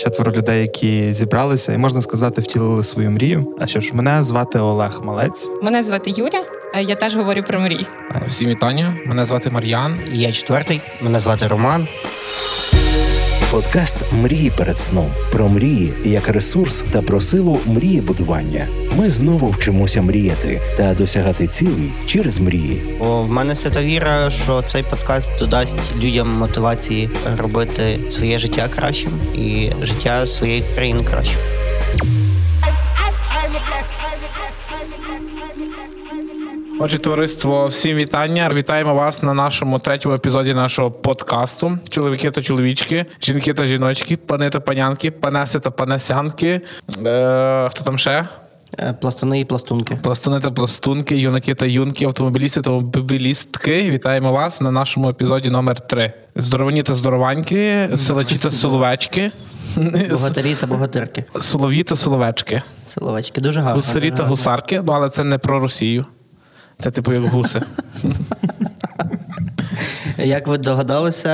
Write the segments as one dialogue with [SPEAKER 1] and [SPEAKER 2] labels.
[SPEAKER 1] четверо людей, які зібралися, і можна сказати, втілили свою мрію. А що ж, мене звати Олег Малець.
[SPEAKER 2] Мене звати Юля. Я теж говорю про мрії.
[SPEAKER 3] Всім вітання. Мене звати Мар'ян.
[SPEAKER 4] Я четвертий. Мене звати Роман.
[SPEAKER 5] Подкаст Мрії перед сном про мрії як ресурс та про силу мрії будування. Ми знову вчимося мріяти та досягати цілей через мрії.
[SPEAKER 4] О, в мене свята віра, що цей подкаст додасть людям мотивації робити своє життя кращим і життя своєї країни кращим.
[SPEAKER 3] Отже, товариство, всім вітання. Вітаємо вас на нашому третьому епізоді нашого подкасту. Чоловіки та чоловічки, жінки та жіночки, пани та панянки, панеси та панесянки. Е, хто там ще?
[SPEAKER 4] Е, Пластуни і пластунки.
[SPEAKER 3] Пластуни та пластунки, юнаки та юнки, автомобілісти та автомобілістки. Вітаємо вас на нашому епізоді номер 3 Здоровані та здорованьки, силачі та силовечки,
[SPEAKER 4] Богатирі та богатирки.
[SPEAKER 3] солов'ї та соловечки,
[SPEAKER 4] Силовечки. Дуже гарно.
[SPEAKER 3] гусарі та гусарки. Ну, але це не про Росію. Це типу як гуси.
[SPEAKER 4] Як ви догадалися,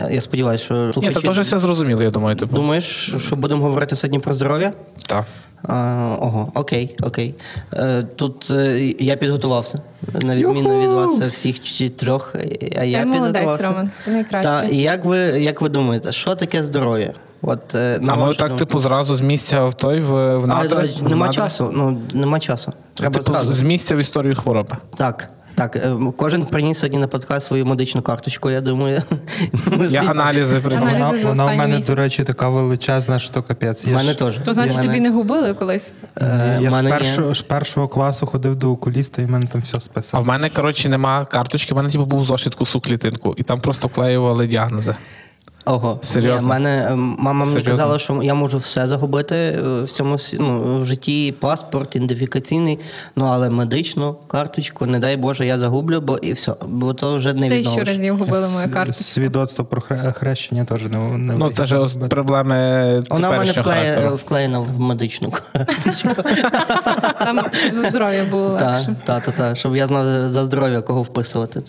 [SPEAKER 4] е, я сподіваюся, що
[SPEAKER 3] Ні, та теж все зрозуміло, я думаю, типу.
[SPEAKER 4] думаєш, що будемо говорити сьогодні про здоров'я?
[SPEAKER 3] Так.
[SPEAKER 4] А, ого, окей, окей. Е, Тут е, я підготувався, на відміну від вас всіх чотирьох. А я
[SPEAKER 2] Ти молодець,
[SPEAKER 4] підготувався.
[SPEAKER 2] Роман, ти найкращий.
[SPEAKER 4] Та, як ви, як ви думаєте, що таке здоров'я? От, е, на
[SPEAKER 3] А ми так,
[SPEAKER 4] думку.
[SPEAKER 3] типу, зразу з місця в той в, в
[SPEAKER 4] А,
[SPEAKER 3] надра.
[SPEAKER 4] а, нема
[SPEAKER 3] в надра.
[SPEAKER 4] часу. Ну, нема часу. Треба
[SPEAKER 3] Типу,
[SPEAKER 4] зразу.
[SPEAKER 3] з місця в історію хвороби.
[SPEAKER 4] Так. Так, е, кожен приніс сьогодні на подкаст свою медичну карточку, я думаю.
[SPEAKER 3] Я аналізи приношу.
[SPEAKER 1] Вона, вона в мене,
[SPEAKER 2] місяць.
[SPEAKER 1] до речі, така величезна, що капець.
[SPEAKER 4] У мене теж.
[SPEAKER 2] То значить
[SPEAKER 4] мене-
[SPEAKER 2] тобі не губили колись?
[SPEAKER 4] Е,
[SPEAKER 1] Я з
[SPEAKER 4] мене
[SPEAKER 1] першого, з першого класу ходив до окуліста, і в мене там все
[SPEAKER 3] А в мене, коротше, нема карточки, в мене типу був зошит кусу клітинку, і там просто вклеювали діагнози.
[SPEAKER 4] Ого,
[SPEAKER 3] Серйозно?
[SPEAKER 4] Ні, в мене е, мама мені
[SPEAKER 3] Серйозно?
[SPEAKER 4] казала, що я можу все загубити е, в цьому ну, в житті паспорт, ідентифікаційний, ну але медичну карточку, не дай Боже, я загублю, бо і все, бо то вже не
[SPEAKER 2] Тисячу разів губили мою карту.
[SPEAKER 1] Свідоцтво про хрещення теж не, не
[SPEAKER 3] Ну, це ж проблеми
[SPEAKER 4] Вона в мене вклеє, вклеєна в медичну карточку.
[SPEAKER 2] Там щоб за здоров'я було легше.
[SPEAKER 4] Так, так, так, щоб я знав за здоров'я, кого вписувати.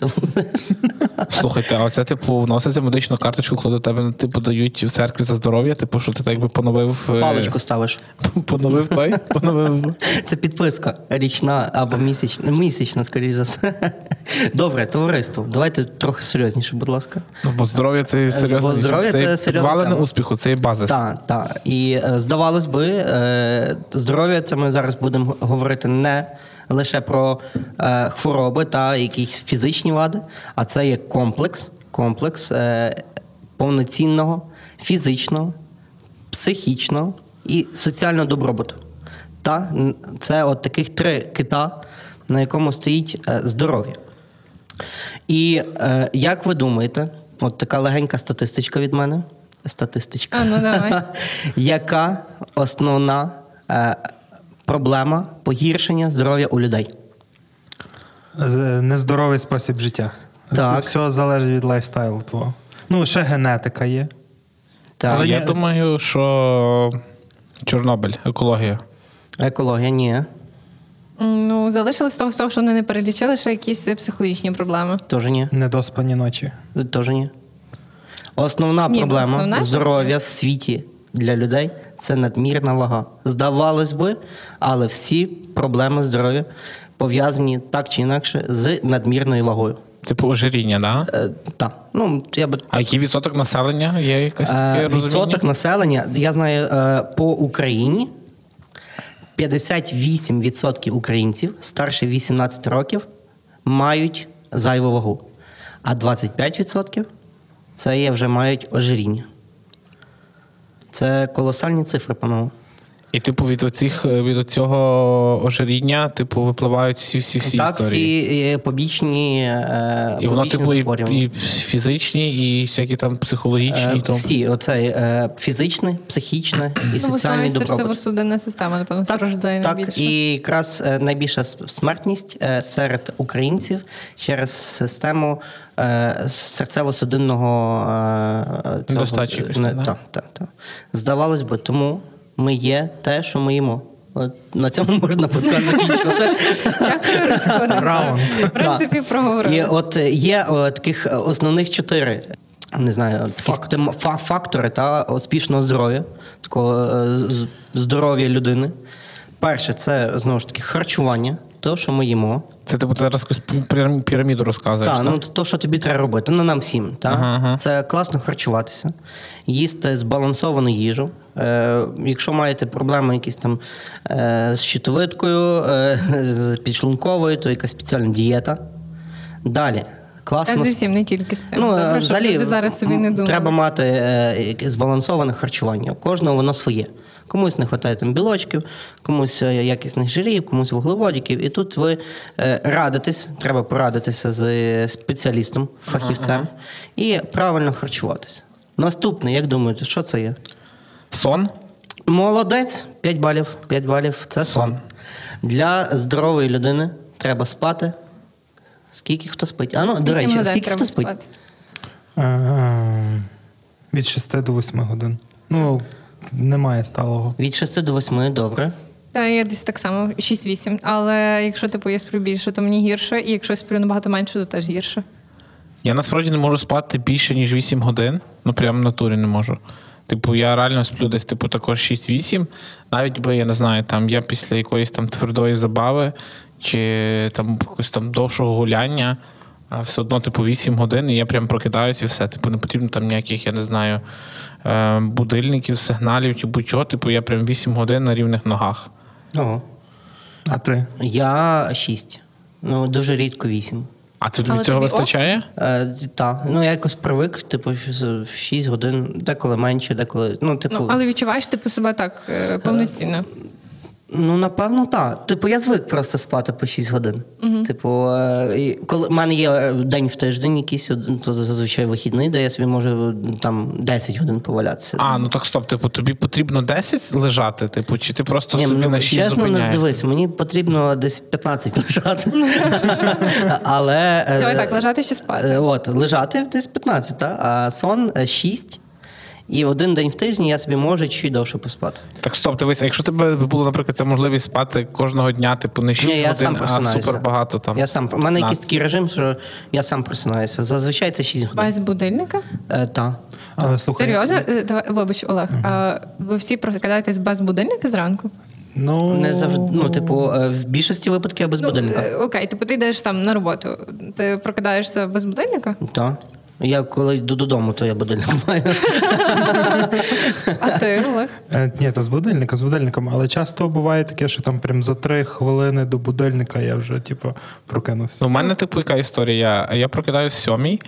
[SPEAKER 3] Слухайте, а це, типу, вноситься медичну карточку, коли тебе типу, дають в церкві за здоров'я, типу, що ти так би поновив. е,
[SPEAKER 4] паличку ставиш.
[SPEAKER 3] Поновив той? Поновив.
[SPEAKER 4] Це підписка річна або місячна, місячна, скоріш за все. Добре, товариство, давайте трохи серйозніше, будь ласка.
[SPEAKER 3] Ну, бо здоров'я це серйозно.
[SPEAKER 4] Бо здоров'я це тема.
[SPEAKER 3] успіху, це є базис.
[SPEAKER 4] Так, так. І е, здавалось би, е, здоров'я це ми зараз будемо говорити не лише про е, хвороби та якісь фізичні вади, а це є комплекс, комплекс е, повноцінного фізичного, психічного і соціального добробуту. Та це от таких три кита, на якому стоїть е, здоров'я. І е, як ви думаєте, от така легенька статистичка від мене. Статистичка.
[SPEAKER 2] А, ну давай.
[SPEAKER 4] Яка основна е, проблема погіршення здоров'я у людей?
[SPEAKER 1] Нездоровий спосіб життя.
[SPEAKER 4] Так.
[SPEAKER 1] Це все залежить від лайфстайлу твого. Ну, ще генетика є.
[SPEAKER 4] Так,
[SPEAKER 3] Але я
[SPEAKER 1] ні,
[SPEAKER 3] думаю, що Чорнобиль, екологія.
[SPEAKER 4] екологія, ні.
[SPEAKER 2] Ну, залишилось того що вони не перелічили, ще якісь психологічні проблеми.
[SPEAKER 4] Теж ні.
[SPEAKER 1] Недоспані ночі.
[SPEAKER 4] Теж ні. Основна
[SPEAKER 2] Ні, ну,
[SPEAKER 4] проблема
[SPEAKER 2] основна
[SPEAKER 4] здоров'я в світі для людей це надмірна вага. Здавалось би, але всі проблеми здоров'я пов'язані так чи інакше з надмірною вагою.
[SPEAKER 3] Типу ожиріння, да?
[SPEAKER 4] Е, так, ну я би
[SPEAKER 3] А який відсоток населення є якась таке
[SPEAKER 4] Е,
[SPEAKER 3] розуміння?
[SPEAKER 4] Відсоток населення, я знаю, е, по Україні 58% українців старше 18 років мають зайву вагу, а 25% це є вже мають ожиріння. Це колосальні цифри, панове.
[SPEAKER 3] І типу від оцих від цього ожиріння, типу, випливають всі всі всі
[SPEAKER 4] так,
[SPEAKER 3] історії.
[SPEAKER 4] всі е, побічні, е,
[SPEAKER 3] І воно, типу, і, і фізичні, і всякі там психологічні.
[SPEAKER 4] Е,
[SPEAKER 3] тому.
[SPEAKER 4] Всі, оцей е, фізичне, психічне і
[SPEAKER 2] Ну, в
[SPEAKER 4] соціальний
[SPEAKER 2] основному
[SPEAKER 4] добробут.
[SPEAKER 2] серцево-судинна система, напевно, страждає
[SPEAKER 4] Так,
[SPEAKER 2] найбільше.
[SPEAKER 4] і якраз е, найбільша смертність е, серед українців через систему е, серцево-судинного е, цього-
[SPEAKER 3] Недостачі,
[SPEAKER 4] не-
[SPEAKER 3] да?
[SPEAKER 4] так, так, так. Здавалось би, тому ми є те, що ми їмо. От на цьому можна подкаст закінчувати.
[SPEAKER 1] Раунд.
[SPEAKER 2] В принципі,
[SPEAKER 4] І от є е, таких е, основних чотири не знаю, такі фактори та успішного здоров'я, такого е, здоров'я людини. Перше, це знову ж таки харчування, то, що ми їмо.
[SPEAKER 3] Це типу ти зараз якусь піраміду розказуєш.
[SPEAKER 4] Так,
[SPEAKER 3] так?
[SPEAKER 4] ну то, що тобі треба робити, ну нам всім. Та?
[SPEAKER 3] Ага, ага.
[SPEAKER 4] Це класно харчуватися, їсти збалансовану їжу. Е, якщо маєте проблеми якісь там е, з щитовидкою, е, з підшлунковою, то якась спеціальна дієта. Далі. Класно.
[SPEAKER 2] Та зовсім не тільки з цим.
[SPEAKER 4] Ну,
[SPEAKER 2] Добре,
[SPEAKER 4] е,
[SPEAKER 2] щоб
[SPEAKER 4] взагалі,
[SPEAKER 2] люди зараз собі не думали.
[SPEAKER 4] Треба мати е, збалансоване харчування. У кожного воно своє. Комусь не вистачає там білочків, комусь е, якісних жирів, комусь вуглеводиків. І тут ви е, радитесь, треба порадитися з е, спеціалістом, фахівцем і правильно харчуватися. Наступне, як думаєте, що це є?
[SPEAKER 3] Сон?
[SPEAKER 4] Молодець, 5 балів. 5 балів це сон.
[SPEAKER 3] Сон.
[SPEAKER 4] Для здорової людини треба спати. Скільки хто спить? А ну, до речі, скільки хто спить?
[SPEAKER 1] Від 6 до 8 годин. Ну, немає сталого.
[SPEAKER 4] Від 6 до 8, добре.
[SPEAKER 2] Та я десь так само 6-8. Але якщо типу я сплю більше, то мені гірше, і якщо сплю набагато менше, то теж гірше.
[SPEAKER 3] Я насправді не можу спати більше, ніж 8 годин. Ну, прямо в натурі не можу. Типу, я реально сплю десь, типу, також 6-8. Навіть би, я не знаю, там я після якоїсь там твердої забави чи там якогось там довшого гуляння, а все одно, типу, 8 годин, і я прям прокидаюся і все. Типу, не потрібно там ніяких, я не знаю, е, будильників, сигналів чи будь-чого. Типу, я прям 8 годин на рівних ногах.
[SPEAKER 4] Ого.
[SPEAKER 1] А ти?
[SPEAKER 4] Я 6. Ну, дуже рідко 8.
[SPEAKER 3] А тобі цього
[SPEAKER 2] тобі
[SPEAKER 3] вистачає?
[SPEAKER 4] Е, так, ну я якось привик, типу, в 6 годин, деколи менше, деколи. Ну, типу,
[SPEAKER 2] Ну, але відчуваєш типу себе так е, повноцінно.
[SPEAKER 4] Ну напевно, так. Типу, я звик просто спати по 6 годин. Типу, е, коли в мене є е, день в тиждень, якийсь один, то зазвичай вихідний, де я собі можу там 10 годин повалятися.
[SPEAKER 3] А, ну так стоп, типу, тобі потрібно 10 лежати, типу, чи ти просто
[SPEAKER 4] Ні,
[SPEAKER 3] собі
[SPEAKER 4] ну,
[SPEAKER 3] на 6
[SPEAKER 4] чесно, не
[SPEAKER 3] зупиняєшся?
[SPEAKER 4] дивись, мені потрібно десь 15 лежати. Але е,
[SPEAKER 2] Давай так, лежати чи спати.
[SPEAKER 4] От, лежати десь 15, та? а сон 6. І один день в тиждень я собі можу чуть довше поспати.
[SPEAKER 3] Так стоп, дивись, а якщо тебе було, наприклад, ця можливість спати кожного дня, типу не 6
[SPEAKER 4] Ні, я сам
[SPEAKER 3] годин, а
[SPEAKER 4] просинаюся.
[SPEAKER 3] супер багато там.
[SPEAKER 4] Я сам, у мене якийсь такий режим, що я сам просинаюся. Зазвичай це 6 годин.
[SPEAKER 2] Без будильника?
[SPEAKER 4] Е, та.
[SPEAKER 1] Але слухай.
[SPEAKER 2] Серйозно? Е, Давай, вибач, Олег. А ви всі прокидаєтесь без будильника зранку?
[SPEAKER 1] Ну,
[SPEAKER 4] Не завжди, ну, типу, е, в більшості випадків я без
[SPEAKER 2] Ну,
[SPEAKER 4] будильника.
[SPEAKER 2] е, окей, типу ти йдеш там на роботу. Ти прокидаєшся без будильника?
[SPEAKER 4] Так. Я коли йду додому, то я будильник маю.
[SPEAKER 2] А ти, Олег?
[SPEAKER 1] Е, Ні, та з будильника, з будильником. Але часто буває таке, що там прям за три хвилини до будильника я вже, типу, прокинувся.
[SPEAKER 3] Ну, у мене, типу, яка історія? Я, я прокидаюсь в сьомій,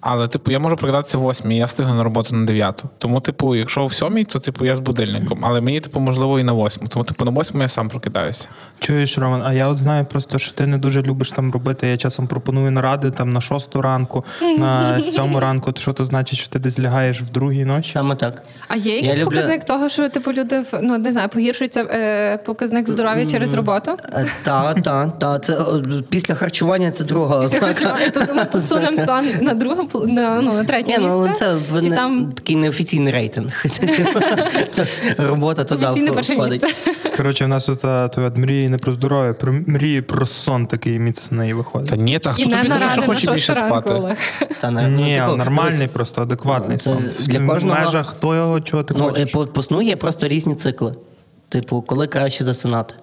[SPEAKER 3] але, типу, я можу прокидатися в восьмій, я встигну на роботу на дев'яту. Тому, типу, якщо в сьомій, то типу я з будильником. Але мені, типу, можливо, і на восьму. Тому, типу, на восьму я сам прокидаюся.
[SPEAKER 1] Чуєш, Роман, а я от знаю просто, що ти не дуже любиш там робити. Я часом пропоную наради там на шосту ранку, на сьому ранку. То що то значить, що ти десь лягаєш в другій ночі?
[SPEAKER 4] Саме так.
[SPEAKER 2] А є
[SPEAKER 4] Я
[SPEAKER 2] якийсь
[SPEAKER 4] люблю-
[SPEAKER 2] показник того, що типу люди в- ну не знаю, погіршується е, показник здоров'я через роботу?
[SPEAKER 4] Так, так, так. Це після харчування це друга
[SPEAKER 2] Після харчування, то ми посунемо сон на друге пл- на, ну, на третє
[SPEAKER 4] ну
[SPEAKER 2] місце.
[SPEAKER 4] це
[SPEAKER 2] і
[SPEAKER 4] не,
[SPEAKER 2] там
[SPEAKER 4] такий неофіційний рейтинг. Робота туди входить.
[SPEAKER 1] Коротше, в нас тут а, мрії не про здоров'я, про мрії про сон такий міцний виходить.
[SPEAKER 3] Та ні, та хто тобі каже, що хоче більше спати?
[SPEAKER 4] Та, не,
[SPEAKER 1] Ні,
[SPEAKER 4] ну, типу,
[SPEAKER 1] нормальний, просто адекватний
[SPEAKER 4] Це
[SPEAKER 1] сон.
[SPEAKER 4] для кожного-
[SPEAKER 1] В межах того, чого ти
[SPEAKER 4] Ну, е,
[SPEAKER 1] хочеш.
[SPEAKER 4] по, по сну є просто різні цикли. Типу, коли краще засинати.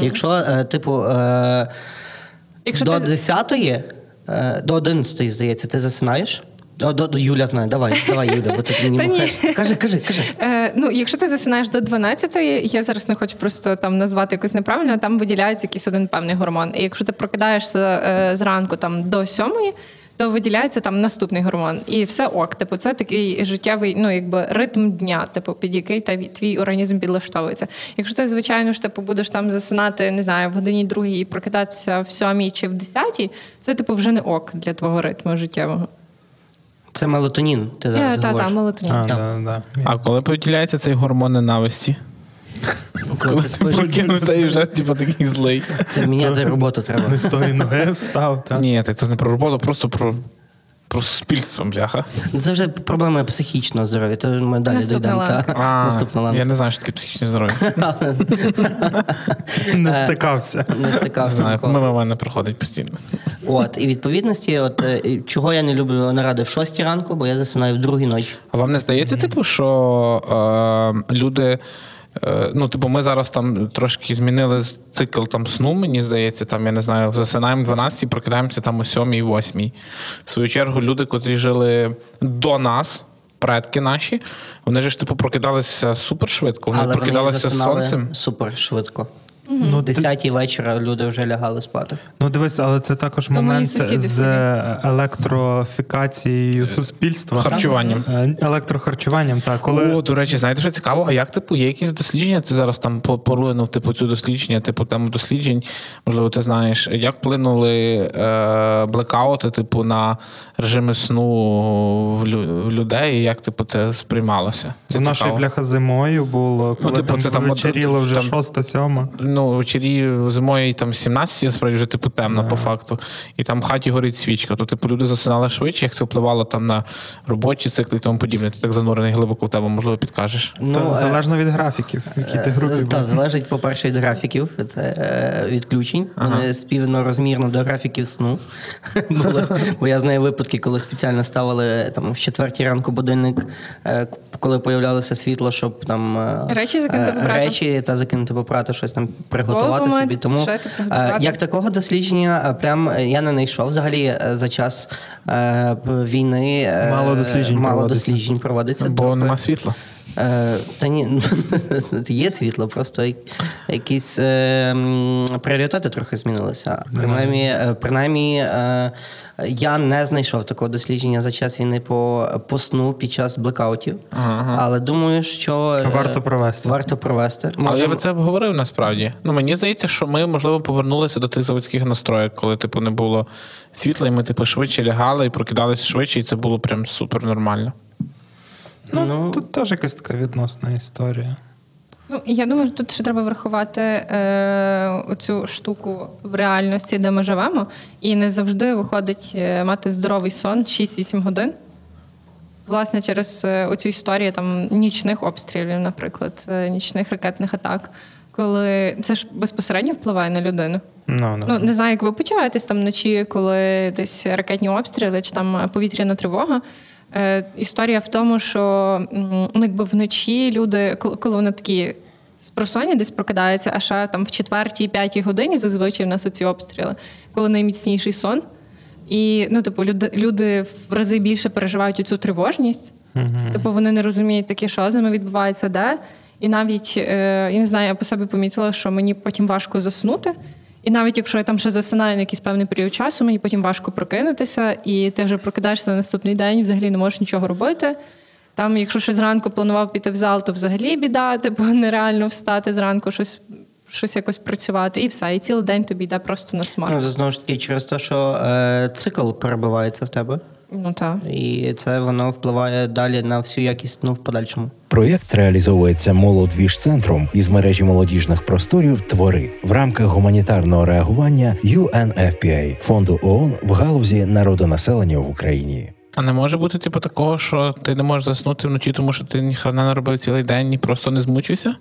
[SPEAKER 4] Якщо, е, типу, е,
[SPEAKER 2] Якщо
[SPEAKER 4] до
[SPEAKER 2] ти-
[SPEAKER 4] 10-ї, е, до 11-ї, здається, ти засинаєш. До, до, до Юля знає, давай, давай, Юля, бо ти мені махаєш. Кажи, кажи, кажи.
[SPEAKER 2] Е, ну, якщо ти засинаєш до 12-ї, я зараз не хочу просто там назвати якось неправильно, там виділяється якийсь один певний гормон. І якщо ти прокидаєшся е, зранку там до 7-ї, то виділяється там наступний гормон. І все ок. Типу, це такий життєвий, ну якби ритм дня, типу, під який та твій організм підлаштовується. Якщо ти, звичайно ж, типу, будеш там засинати, не знаю, в годині другій і прокидатися в сьомій чи в десятій, це типу вже не ок для твого ритму життєвого.
[SPEAKER 4] Це мелатонін, ти зараз
[SPEAKER 2] Та, та,
[SPEAKER 4] говориш.
[SPEAKER 2] молотонін.
[SPEAKER 1] А, да, да.
[SPEAKER 3] А коли поділяється цей гормон ненависті?
[SPEAKER 4] Коли ти
[SPEAKER 3] прокинувся і вже типу, такий злий.
[SPEAKER 4] Це міняти роботу треба.
[SPEAKER 1] Не з тої ноги встав, так?
[SPEAKER 3] Ні, так це не про роботу, просто про Про суспільство, бляха.
[SPEAKER 4] Це вже проблеми психічного здоров'я, то ми далі дійдемо. Наступна ланка.
[SPEAKER 3] Я не знаю, що таке психічне здоров'я.
[SPEAKER 1] Не стикався.
[SPEAKER 4] Не
[SPEAKER 3] Не
[SPEAKER 4] стикався
[SPEAKER 3] мимо мене проходить постійно.
[SPEAKER 4] От, і відповідності, от е, чого я не люблю наради в шостій ранку, бо я засинаю в другій ночі.
[SPEAKER 3] А вам не здається, типу, що е, люди. Е, Ну, типу, ми зараз там трошки змінили цикл там сну, мені здається, там, я не знаю, засинаємо 12 і прокидаємося там о 7 8 В свою чергу, люди, котрі жили до нас, предки наші, вони ж типу прокидалися супер швидко. Вони
[SPEAKER 4] Але
[SPEAKER 3] прокидалися
[SPEAKER 4] вони
[SPEAKER 3] сонцем.
[SPEAKER 4] супер швидко.
[SPEAKER 1] Ну,
[SPEAKER 4] О 10 вечора люди вже лягали спати.
[SPEAKER 1] Ну дивись, але це також момент
[SPEAKER 2] сусіди
[SPEAKER 1] з електрофікацією суспільства.
[SPEAKER 3] Харчуванням.
[SPEAKER 1] Е, Електрохарчуванням, так. Коли
[SPEAKER 3] О, до речі, знаєте, що цікаво? А як, типу, є якісь дослідження? Ти зараз там по- поринув, типу, цю дослідження, типу, тему досліджень, можливо, ти знаєш, як вплинули е, блекаути, типу, на режими сну в, лю- в людей, і як, типу, це сприймалося? Це
[SPEAKER 1] в нашій
[SPEAKER 3] цікаво.
[SPEAKER 1] бляха зимою було, коли
[SPEAKER 3] типу,
[SPEAKER 1] там
[SPEAKER 3] це там
[SPEAKER 1] вечеріло вже
[SPEAKER 3] там-
[SPEAKER 1] шоста, сьома.
[SPEAKER 3] Ну, вечері зимою там 17, насправді вже типу темно по факту. І там в хаті горить свічка. То, типу, люди засинали швидше, як це впливало там на робочі цикли і тому подібне. Ти так занурений глибоко в тебе, можливо, підкажеш.
[SPEAKER 1] Та
[SPEAKER 4] е,
[SPEAKER 1] залежно від графіків, в якій ти групі.
[SPEAKER 4] Так,
[SPEAKER 1] був.
[SPEAKER 4] залежить, по-перше, від графіків, це е, відключень. Вони співно розмірно до графіків сну. Були. Бо я знаю випадки, коли спеціально ставили там в четвертій ранку будильник, е, коли появлялося світло, щоб там е,
[SPEAKER 2] Речі закинути
[SPEAKER 4] е,
[SPEAKER 2] попрати.
[SPEAKER 4] речі та закинути попрати, щось там приготувати
[SPEAKER 2] Голову
[SPEAKER 4] собі. Тому е,
[SPEAKER 2] приготувати.
[SPEAKER 4] як такого дослідження, е, прям е, я не знайшов. Взагалі за час війни
[SPEAKER 1] Мало досліджень
[SPEAKER 4] мало
[SPEAKER 1] проводиться.
[SPEAKER 4] досліджень проводиться.
[SPEAKER 3] Бо нема світла.
[SPEAKER 4] Е, та ні, є світло, просто якісь е, пріоритети трохи змінилися. Принаймні, е, принаймні е, я не знайшов такого дослідження за час війни по, по сну під час блекаутів. Але думаю, що
[SPEAKER 1] Варто провести.
[SPEAKER 4] Варто провести.
[SPEAKER 3] Але я би це обговорив насправді. Ну мені здається, що ми можливо повернулися до тих заводських настроїк, коли типу не було світла, і ми типу швидше лягали і прокидалися швидше, і це було прям супер нормально.
[SPEAKER 1] Ну,
[SPEAKER 4] Ну,
[SPEAKER 1] тут теж якась така відносна історія.
[SPEAKER 2] Ну, я думаю, тут ще треба врахувати е, оцю штуку в реальності, де ми живемо, і не завжди виходить е, мати здоровий сон 6-8 годин. Власне, через е, оцю історію там нічних обстрілів, наприклад, е, нічних ракетних атак, коли це ж безпосередньо впливає на людину.
[SPEAKER 1] Ну, ну.
[SPEAKER 2] Ну, не знаю, як ви почуваєтесь там вночі, коли десь ракетні обстріли чи там повітряна тривога. Е, історія в тому, що ну, якби вночі люди, коли вони такі спросоння десь прокидаються, а ще там в четвертій, п'ятій годині зазвичай в нас оці обстріли, коли найміцніший сон. І ну, типу, люди, люди в рази більше переживають цю тривожність. Типу, вони не розуміють таке, що з ними відбувається, де. І навіть е, я не знаю, я по собі помітила, що мені потім важко заснути. І навіть якщо я там ще засинаю на якийсь певний період часу, мені потім важко прокинутися, і ти вже прокидаєшся на наступний день, взагалі не можеш нічого робити. Там, якщо ще зранку планував піти в зал, то взагалі біда, типу нереально встати зранку, щось, щось якось працювати, і все. І цілий день тобі йде просто на смарт.
[SPEAKER 4] ну, знову ж таки, через те, що е, цикл перебувається в тебе,
[SPEAKER 2] Ну так.
[SPEAKER 4] і це воно впливає далі на всю якість сну в подальшому.
[SPEAKER 5] Проєкт реалізовується молодвіж-центром із мережі молодіжних просторів Твори в рамках гуманітарного реагування UNFPA фонду ООН в галузі народонаселення в Україні.
[SPEAKER 3] А не може бути, типу, такого, що ти не можеш заснути вночі, тому що ти ніхрена не робив цілий день і просто не змучився?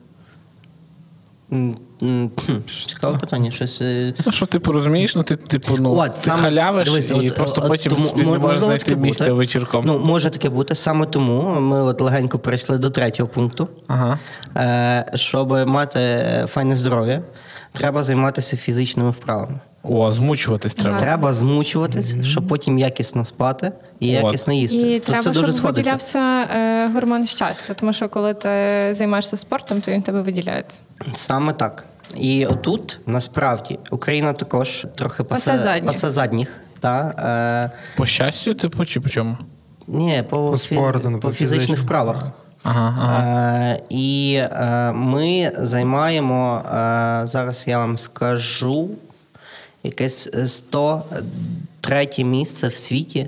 [SPEAKER 4] Цікаве питання. Щось. е,
[SPEAKER 3] Ну що, типу, розумієш, ну ти типу, ну
[SPEAKER 4] От,
[SPEAKER 3] ти
[SPEAKER 4] саме-
[SPEAKER 3] халявиш
[SPEAKER 4] дивись,
[SPEAKER 3] і
[SPEAKER 4] от,
[SPEAKER 3] просто
[SPEAKER 4] от
[SPEAKER 3] потім
[SPEAKER 4] тому-
[SPEAKER 3] не можеш знайти
[SPEAKER 4] таке
[SPEAKER 3] місце
[SPEAKER 4] бути.
[SPEAKER 3] вечірком.
[SPEAKER 4] Ну, може таке бути. Саме тому ми от легенько перейшли до третього пункту.
[SPEAKER 3] Ага.
[SPEAKER 4] Е, щоб мати файне здоров'я, треба займатися фізичними вправами.
[SPEAKER 3] О, змучуватись треба.
[SPEAKER 4] Треба змучуватись, щоб потім якісно спати і
[SPEAKER 3] От.
[SPEAKER 4] якісно їсти.
[SPEAKER 2] І
[SPEAKER 4] То
[SPEAKER 2] треба,
[SPEAKER 4] це дуже
[SPEAKER 2] щоб
[SPEAKER 4] сходиться.
[SPEAKER 2] виділявся е, гормон щастя, тому що коли ти займаєшся спортом, то він в тебе виділяється.
[SPEAKER 4] Саме так. І отут насправді Україна також трохи
[SPEAKER 2] Пасе
[SPEAKER 4] пасе,
[SPEAKER 2] задніх.
[SPEAKER 4] пасе задніх. Та, е,
[SPEAKER 3] По щастю, типу, чи по чому?
[SPEAKER 4] ні, по,
[SPEAKER 1] По
[SPEAKER 4] фі-
[SPEAKER 1] спорту, ну,
[SPEAKER 4] по
[SPEAKER 1] по
[SPEAKER 4] фізичних
[SPEAKER 1] фізичним.
[SPEAKER 4] вправах.
[SPEAKER 3] Ага, ага.
[SPEAKER 4] Е, і е, ми займаємо, е, зараз я вам скажу, якесь 103 місце в світі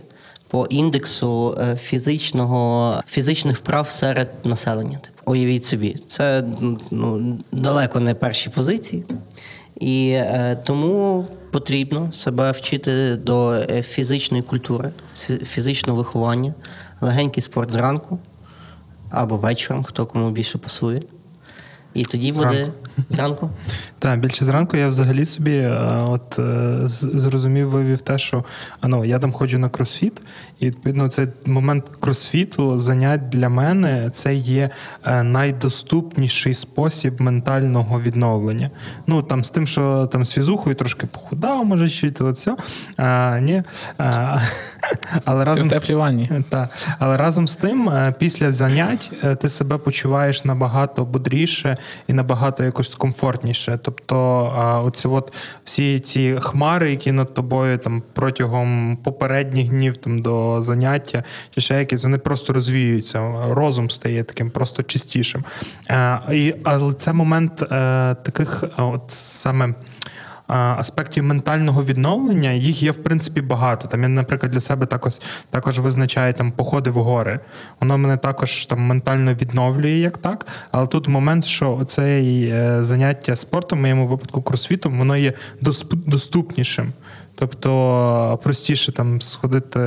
[SPEAKER 4] по індексу е, фізичного, фізичних вправ серед населення. Типу, Уявіть собі, це ну, далеко не перші позиції. І е, тому потрібно себе вчити до е, фізичної культури, фізичного виховання, легенький спорт зранку або вечором, хто кому більше пасує. І тоді буде
[SPEAKER 1] Зранку. Так, більше зранку я взагалі собі е, от е, зрозумів, вивів те, що ну, я там ходжу на кросфіт, і відповідно цей момент кросфіту занять для мене це є е, найдоступніший спосіб ментального відновлення. Ну там з тим, що там з фізухою трошки похудав, може чуть от все. А, ні. А, але разом з-
[SPEAKER 3] ванні.
[SPEAKER 1] так, але разом з тим, після занять ти себе почуваєш набагато бодріше і набагато якось комфортніше. Тобто, оці от всі ці хмари, які над тобою там протягом попередніх днів там до заняття, чи ще якісь, вони просто розвіюються. Розум стає таким просто чистішим. Е, І, але це момент е, таких, е, от саме аспектів ментального відновлення їх є в принципі багато. Там я, наприклад, для себе також також визначаю там походи в гори. Воно мене також там ментально відновлює, як так. Але тут момент, що це заняття спортом, в моєму випадку кросфітом, воно є доступнішим. Тобто простіше там сходити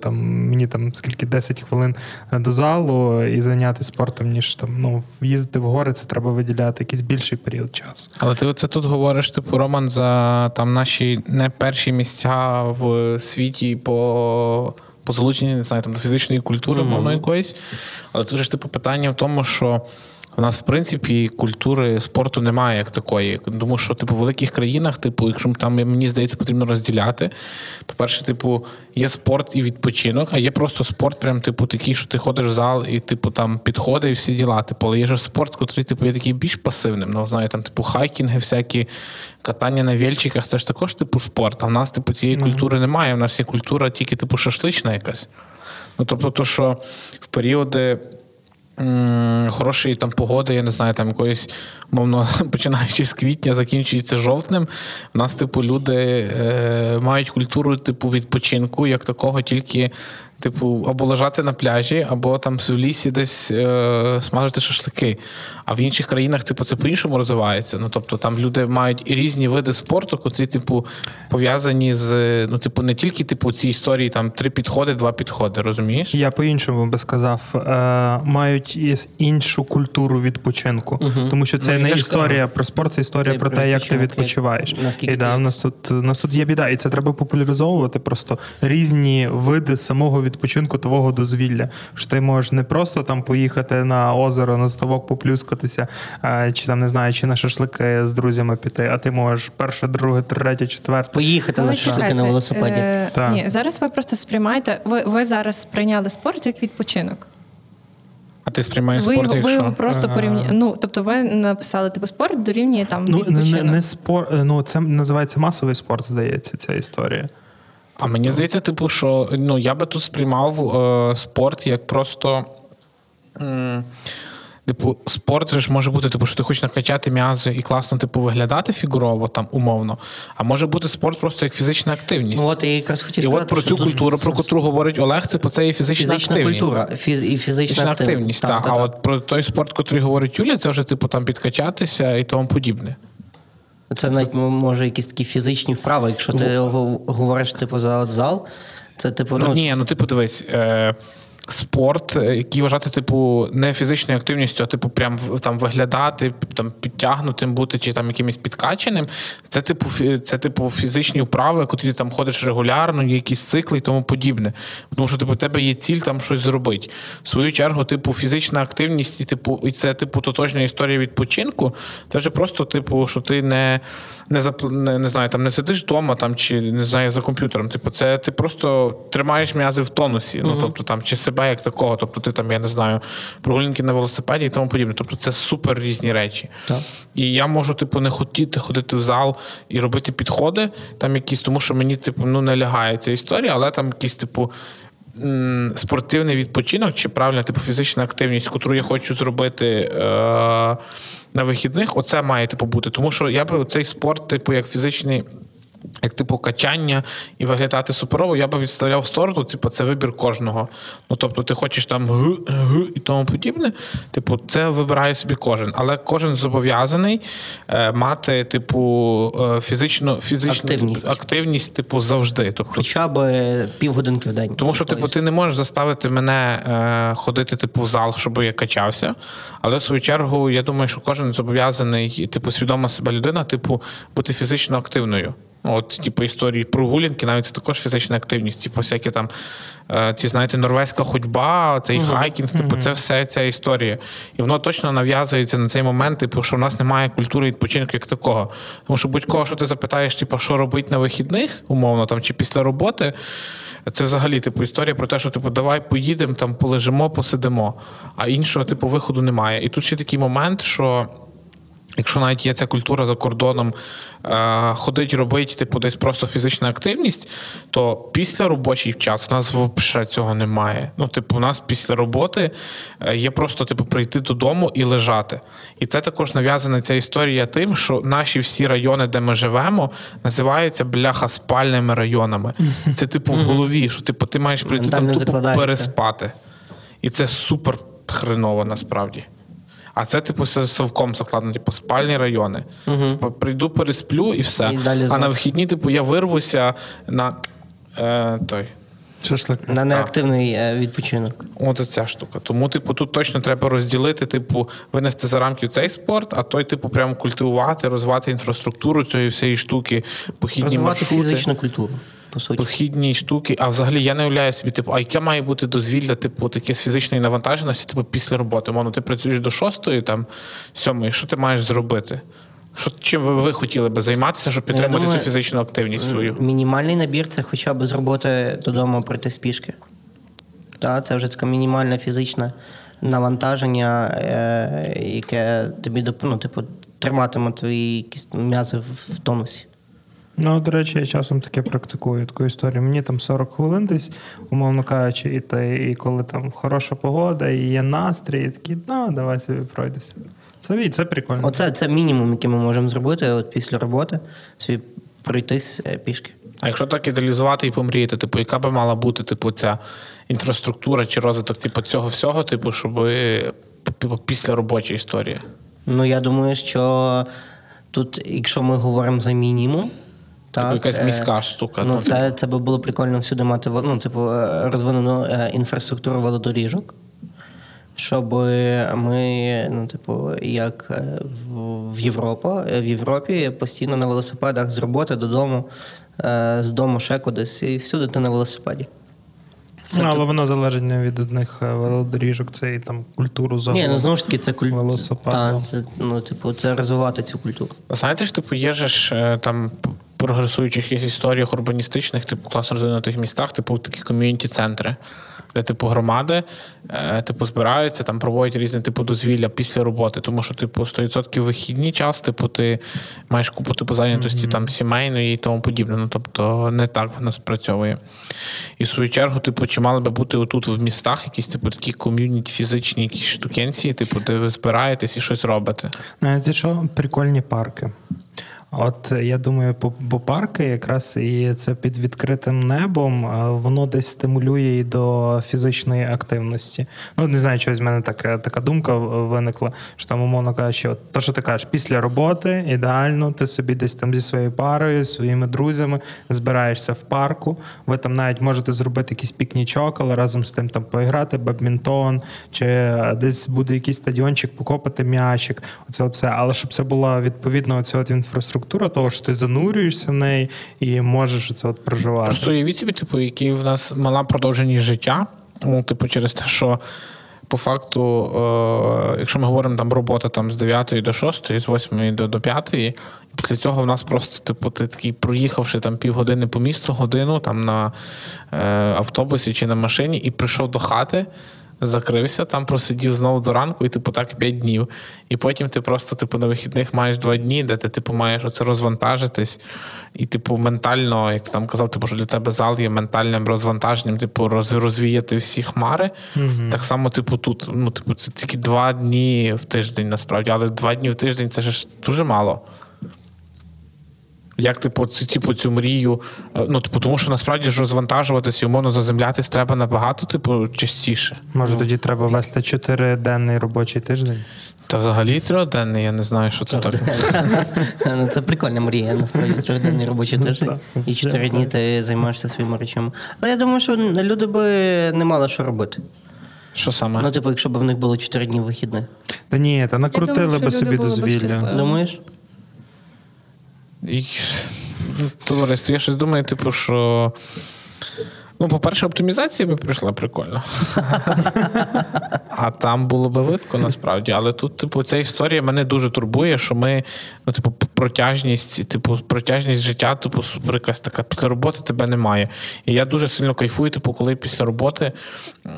[SPEAKER 1] там мені там скільки 10 хвилин до залу і зайняти спортом, ніж там ну в'їздити в гори, це треба виділяти якийсь більший період часу.
[SPEAKER 3] Але ти оце тут говориш, типу, Роман, за там наші не перші місця в світі по. По залученню, не знаю, там до фізичної культури, мовно якоїсь. Але тут ж типу питання в тому, що в нас, в принципі, культури спорту немає як такої. Тому що, типу, в великих країнах, типу, якщо там мені здається, потрібно розділяти. По-перше, типу, є спорт і відпочинок, а є просто спорт, прям, типу, такий, що ти ходиш в зал і, типу, там підходи і всі діла. Типу, але є ж спорт, який, типу, є такий більш пасивним. Ну, знаю, там, типу, хайкінги, всякі катання на вільчиках, це ж також, типу, спорт. А в нас, типу, цієї культури немає. У нас є культура тільки, типу, шашлична якась. Ну, тобто, то, що в періоди. Хорошої там погоди, я не знаю, там якоїсь, мовно, починаючи з квітня, закінчується жовтнем. У нас, типу, люди е, мають культуру, типу, відпочинку, як такого, тільки, типу, або лежати на пляжі, або там в лісі десь е, смажити шашлики. А в інших країнах, типу, це по-іншому розвивається. Ну, тобто там люди мають і різні види спорту, котрі, типу, пов'язані з, ну, типу, не тільки типу, ці історії, там три підходи, два підходи, розумієш?
[SPEAKER 1] Я по-іншому би сказав, е, мають іншу культуру відпочинку, тому що це
[SPEAKER 4] Ну,
[SPEAKER 1] не історія про спорт, це історія
[SPEAKER 4] Це
[SPEAKER 1] про
[SPEAKER 4] про
[SPEAKER 1] те, як ти відпочиваєш.
[SPEAKER 4] як- наскільки
[SPEAKER 1] і да,
[SPEAKER 4] ти-
[SPEAKER 1] в нас тут у нас тут є біда, і це треба популяризовувати просто різні види самого відпочинку твого дозвілля. Що ти можеш не просто там поїхати на озеро, на ставок поплюскатися, е, чи там не знаю, чи на шашлики з друзями піти, а ти можеш перше, друге, третє, четверте.
[SPEAKER 4] Поїхати на шашлики на велосипеді.
[SPEAKER 2] е,
[SPEAKER 1] Так.
[SPEAKER 2] Ні, зараз ви просто сприймаєте. Ви, ви зараз сприйняли спорт як відпочинок.
[SPEAKER 3] А ти сприймаєш спорт,
[SPEAKER 2] його- ви
[SPEAKER 3] як
[SPEAKER 2] його просто порівняли. Ну, тобто ви написали типу спорт дорівнює там
[SPEAKER 1] Ну не,
[SPEAKER 2] відпочинок.
[SPEAKER 1] не, не спор, ну це називається масовий спорт, здається, ця історія.
[SPEAKER 3] А мені здається, типу, що ну, я би тут сприймав е, спорт як просто. М- Типу, спорт же ж може бути, типу, що ти хочеш накачати м'язи і класно, типу, виглядати фігурово там умовно. А може бути спорт просто як фізична активність.
[SPEAKER 4] Ну, от я якраз хотів
[SPEAKER 3] і
[SPEAKER 4] сказати,
[SPEAKER 3] от про цю культуру, про котру говорить Олег, це це є фізична,
[SPEAKER 4] Фізична
[SPEAKER 3] активність.
[SPEAKER 4] культура фіз, і фізична,
[SPEAKER 3] Фізична активність, так.
[SPEAKER 4] так.
[SPEAKER 3] А от про той спорт, котрий говорить Юля, це вже типу там підкачатися і тому подібне.
[SPEAKER 4] Це навіть може якісь такі фізичні вправи. Якщо ти в... говориш типу за от зал, це типу,
[SPEAKER 3] Ну,
[SPEAKER 4] ну,
[SPEAKER 3] ні, ну типу, дивись. Е- Спорт, е, який вважати, типу, не фізичною активністю, а типу, прям там виглядати, там підтягнутим бути чи там якимось підкаченим. Це типу, це типу фізичні вправи, котрі ти там ходиш регулярно, є якісь цикли і тому подібне. Тому що типу, у тебе є ціль там щось зробити. В свою чергу, типу, фізична активність, і типу, і це типу тотожня історія відпочинку. Це вже просто, типу, що ти не, не, зап- не, не знаю, там не сидиш вдома там, чи не знаю, за комп'ютером. Типу, це ти просто тримаєш м'язи в тонусі. Ну, тобто там чи себе як такого, тобто ти там, я не знаю, прогулянки на велосипеді і тому подібне. Тобто це супер різні речі.
[SPEAKER 4] Так.
[SPEAKER 3] І я можу, типу, не хотіти ходити в зал і робити підходи, там якісь, тому що мені, типу, ну не лягає ця історія, але там якісь, типу. Спортивний відпочинок, чи правильно, типу фізична активність, яку я хочу зробити е- на вихідних, оце має типу бути. Тому що я би цей спорт, типу, як фізичний як типу качання і виглядати суперово, я би відставляв в сторону, типу, це вибір кожного. Ну тобто, ти хочеш там г, г і тому подібне. Типу, це вибирає собі кожен. Але кожен зобов'язаний е, мати, типу, е, фізичну, фізичну
[SPEAKER 4] Активність.
[SPEAKER 3] активність, типу, завжди. Тобто,
[SPEAKER 4] Хоча б півгодинки в день.
[SPEAKER 3] тому що, типу, ти не можеш заставити мене е, ходити, типу, в зал, щоб я качався. Але в свою чергу, я думаю, що кожен зобов'язаний, типу, свідома себе людина, типу, бути фізично активною. Ну, От, типу, історії прогулянки, навіть це також фізична активність. Типу, всякі там, е, ті, знаєте, норвезька ходьба, цей хайкінг, типу, це все ця історія. І воно точно нав'язується на цей момент, типу, що в нас немає культури відпочинку як такого. Тому що будь-кого, що ти запитаєш, типу, що робити на вихідних, умовно, там, чи після роботи, це взагалі типу історія про те, що типу, давай поїдемо, там полежимо, посидимо. А іншого, типу, виходу немає. І тут ще такий момент, що. Якщо навіть є ця культура за кордоном, е, ходить, робить, типу, десь просто фізична активність, то після робочий час у нас взагалі цього немає. Ну, типу, у нас після роботи е, є просто типу, прийти додому і лежати. І це також нав'язана ця історія тим, що наші всі райони, де ми живемо, називаються бляха спальними районами. Це типу в голові, що типу, ти маєш прийти
[SPEAKER 4] Там
[SPEAKER 3] там тупо переспати. І це супер хреново насправді. А це, типу, совком закладено, типу, спальні райони. Типу, прийду, пересплю і все.
[SPEAKER 4] І далі
[SPEAKER 3] а на вихідні, типу, я вирвуся на е, той.
[SPEAKER 1] Шашлик.
[SPEAKER 4] На неактивний е, відпочинок.
[SPEAKER 3] От ця штука. Тому, типу, тут точно треба розділити, типу, винести за рамки цей спорт, а той, типу, прямо культивувати, розвивати інфраструктуру цієї всієї штуки, похідні
[SPEAKER 4] Розвивати
[SPEAKER 3] маршрути.
[SPEAKER 4] фізичну культуру, по суті.
[SPEAKER 3] Похідні штуки, а взагалі я не уявляю собі, типу, а яке має бути дозвілля, типу, таке з фізичної навантаженості, типу, після роботи. Мовно, ти працюєш до шостої, там, сьомої, що ти маєш зробити? Що, чим ви, ви хотіли би займатися, щоб підтримати
[SPEAKER 4] думаю,
[SPEAKER 3] цю фізичну активність свою?
[SPEAKER 4] Мінімальний набір це хоча б з роботи додому прийти з пішки. Та, це вже таке мінімальне фізичне навантаження, е, яке тобі ну, типу, триматиме твої якісь м'язи в, в тонусі.
[SPEAKER 1] Ну, до речі, я часом таке практикую таку історію. Мені там 40 хвилин десь, умовно кажучи, і, те, і коли там хороша погода, і є настрій, і такі, ну, давай собі пройдеся. Це, це прикольно.
[SPEAKER 4] Оце це мінімум, який ми можемо зробити от після роботи, собі пройтись е, пішки.
[SPEAKER 3] А якщо так ідеалізувати і помріяти, типу, яка би мала бути типу, ця інфраструктура чи розвиток типу, цього всього, типу, щоб типу, після робоча історія?
[SPEAKER 4] Ну, я думаю, що тут, якщо ми говоримо за мінімум, так,
[SPEAKER 3] Типу, якась
[SPEAKER 4] е,
[SPEAKER 3] міська штука.
[SPEAKER 4] Ну,
[SPEAKER 3] ну,
[SPEAKER 4] це, це би було прикольно всюди мати ну, типу, е, розвинену е, інфраструктуру велодоріжок, щоб ми, ну, типу, як в- Європі, в Європі постійно на велосипедах з роботи додому, з дому ще кудись, і всюди ти на велосипеді.
[SPEAKER 1] ну, але воно залежить не від одних велодоріжок, це і там культуру загалом.
[SPEAKER 4] Ні, ну знову ж таки, це культура. Це, ну, типу, це розвивати цю культуру.
[SPEAKER 3] Знаєте ж, типу, є ж там прогресуючих історіях урбаністичних, типу класно розвинутих містах, типу такі ком'юніті-центри, де типу громади, е, типу, збираються, там проводять різні типу дозвілля після роботи. Тому що, типу, 100% вихідні час, типу, ти маєш купу типу зайнятості там сімейної і тому подібне. Ну тобто не так воно спрацьовує. І в свою чергу, типу, чи мали би бути отут в містах якісь типу такі ком'юніті фізичні якісь штукенці, типу, де ви збираєтесь і щось робите.
[SPEAKER 1] Знаєте що? Прикольні парки. От я думаю, по парки якраз і це під відкритим небом, воно десь стимулює і до фізичної активності. Ну, не знаю, чогось в мене така, така думка виникла, що там, умовно кажучи, от то, що ти кажеш, після роботи ідеально, ти собі десь там зі своєю парою, своїми друзями збираєшся в парку. Ви там навіть можете зробити якийсь пікнічок, але разом з тим там поіграти бадмінтон, чи десь буде якийсь стадіончик, покопати м'ячик. Оце, оце. Але щоб це була відповідно оця от інфраструктура, того що ти занурюєшся в неї і можеш це от проживати.
[SPEAKER 3] Просто уявіть собі, типу, який в нас мала продовженість життя. Ну, типу, через те, що по факту, е, якщо ми говоримо там робота там з 9 до 6, з 8 до, до 5, і після цього в нас просто, типу, ти такий проїхавши там півгодини по місту, годину там на е, автобусі чи на машині, і прийшов до хати. Закрився, там просидів знову до ранку, і типу так 5 днів. І потім ти просто типу на вихідних маєш 2 дні, де ти типу маєш оце розвантажитись, і типу ментально, як там казав, типу, що для тебе зал є ментальним розвантаженням, типу, роз, розвіяти всі хмари. Так само, типу, тут, ну, типу, це тільки 2 дні в тиждень насправді, але 2 дні в тиждень це ж дуже мало. Як типу, цю, типу, цю мрію? е, Ну, типу, тому що насправді ж розвантажуватися і умовно заземлятись треба набагато, типу, частіше.
[SPEAKER 1] Може, тоді треба вести чотириденний робочий тиждень.
[SPEAKER 3] Та взагалі трьохденний, я не знаю, що це таке.
[SPEAKER 4] Ну, Це прикольна мрія, насправді трьохденний робочий тиждень. І чотири дні ти займаєшся своїми речами. Але я думаю, що люди би не мали що робити.
[SPEAKER 3] Що саме?
[SPEAKER 4] Ну, типу, якщо б в них було чотири дні вихідних.
[SPEAKER 1] Та ні, та накрутили
[SPEAKER 2] думаю,
[SPEAKER 1] би собі дозвілля.
[SPEAKER 4] Думаєш?
[SPEAKER 3] Товариство, я щось думаю, типу, що. Ну, по-перше, оптимізація би прийшла прикольно. А там було би видко насправді. Але тут, типу, ця історія мене дуже турбує, що ми, ну, типу, протяжність, типу, протяжність життя, типу, якась така. Після роботи тебе немає. І я дуже сильно кайфую, типу, коли після роботи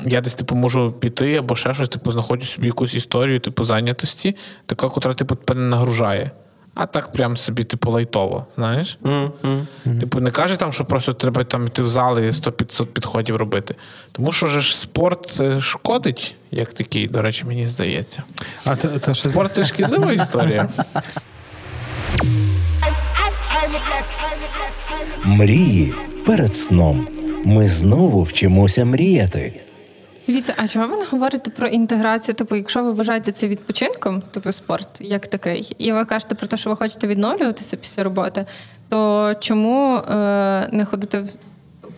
[SPEAKER 3] я десь, типу, можу піти або ще щось, типу, знаходжу собі якусь історію, типу, зайнятості, така, котра, типу, тебе не нагружає. А так прям собі, типу, лайтово, знаєш?
[SPEAKER 4] М-м.
[SPEAKER 3] Типу, не каже там, що просто треба там йти в зал і 100-500 підходів робити. Тому що ж спорт е, шкодить, як такий, до речі, мені здається.
[SPEAKER 1] А та що
[SPEAKER 3] Спорт це шкідлива історія.
[SPEAKER 5] Мрії перед сном. Ми знову вчимося мріяти.
[SPEAKER 2] Дивіться, а чого ви не говорите про інтеграцію? Типу, якщо ви вважаєте це відпочинком, типу спорт як такий, і ви кажете про те, що ви хочете відновлюватися після роботи, то чому е, не ходити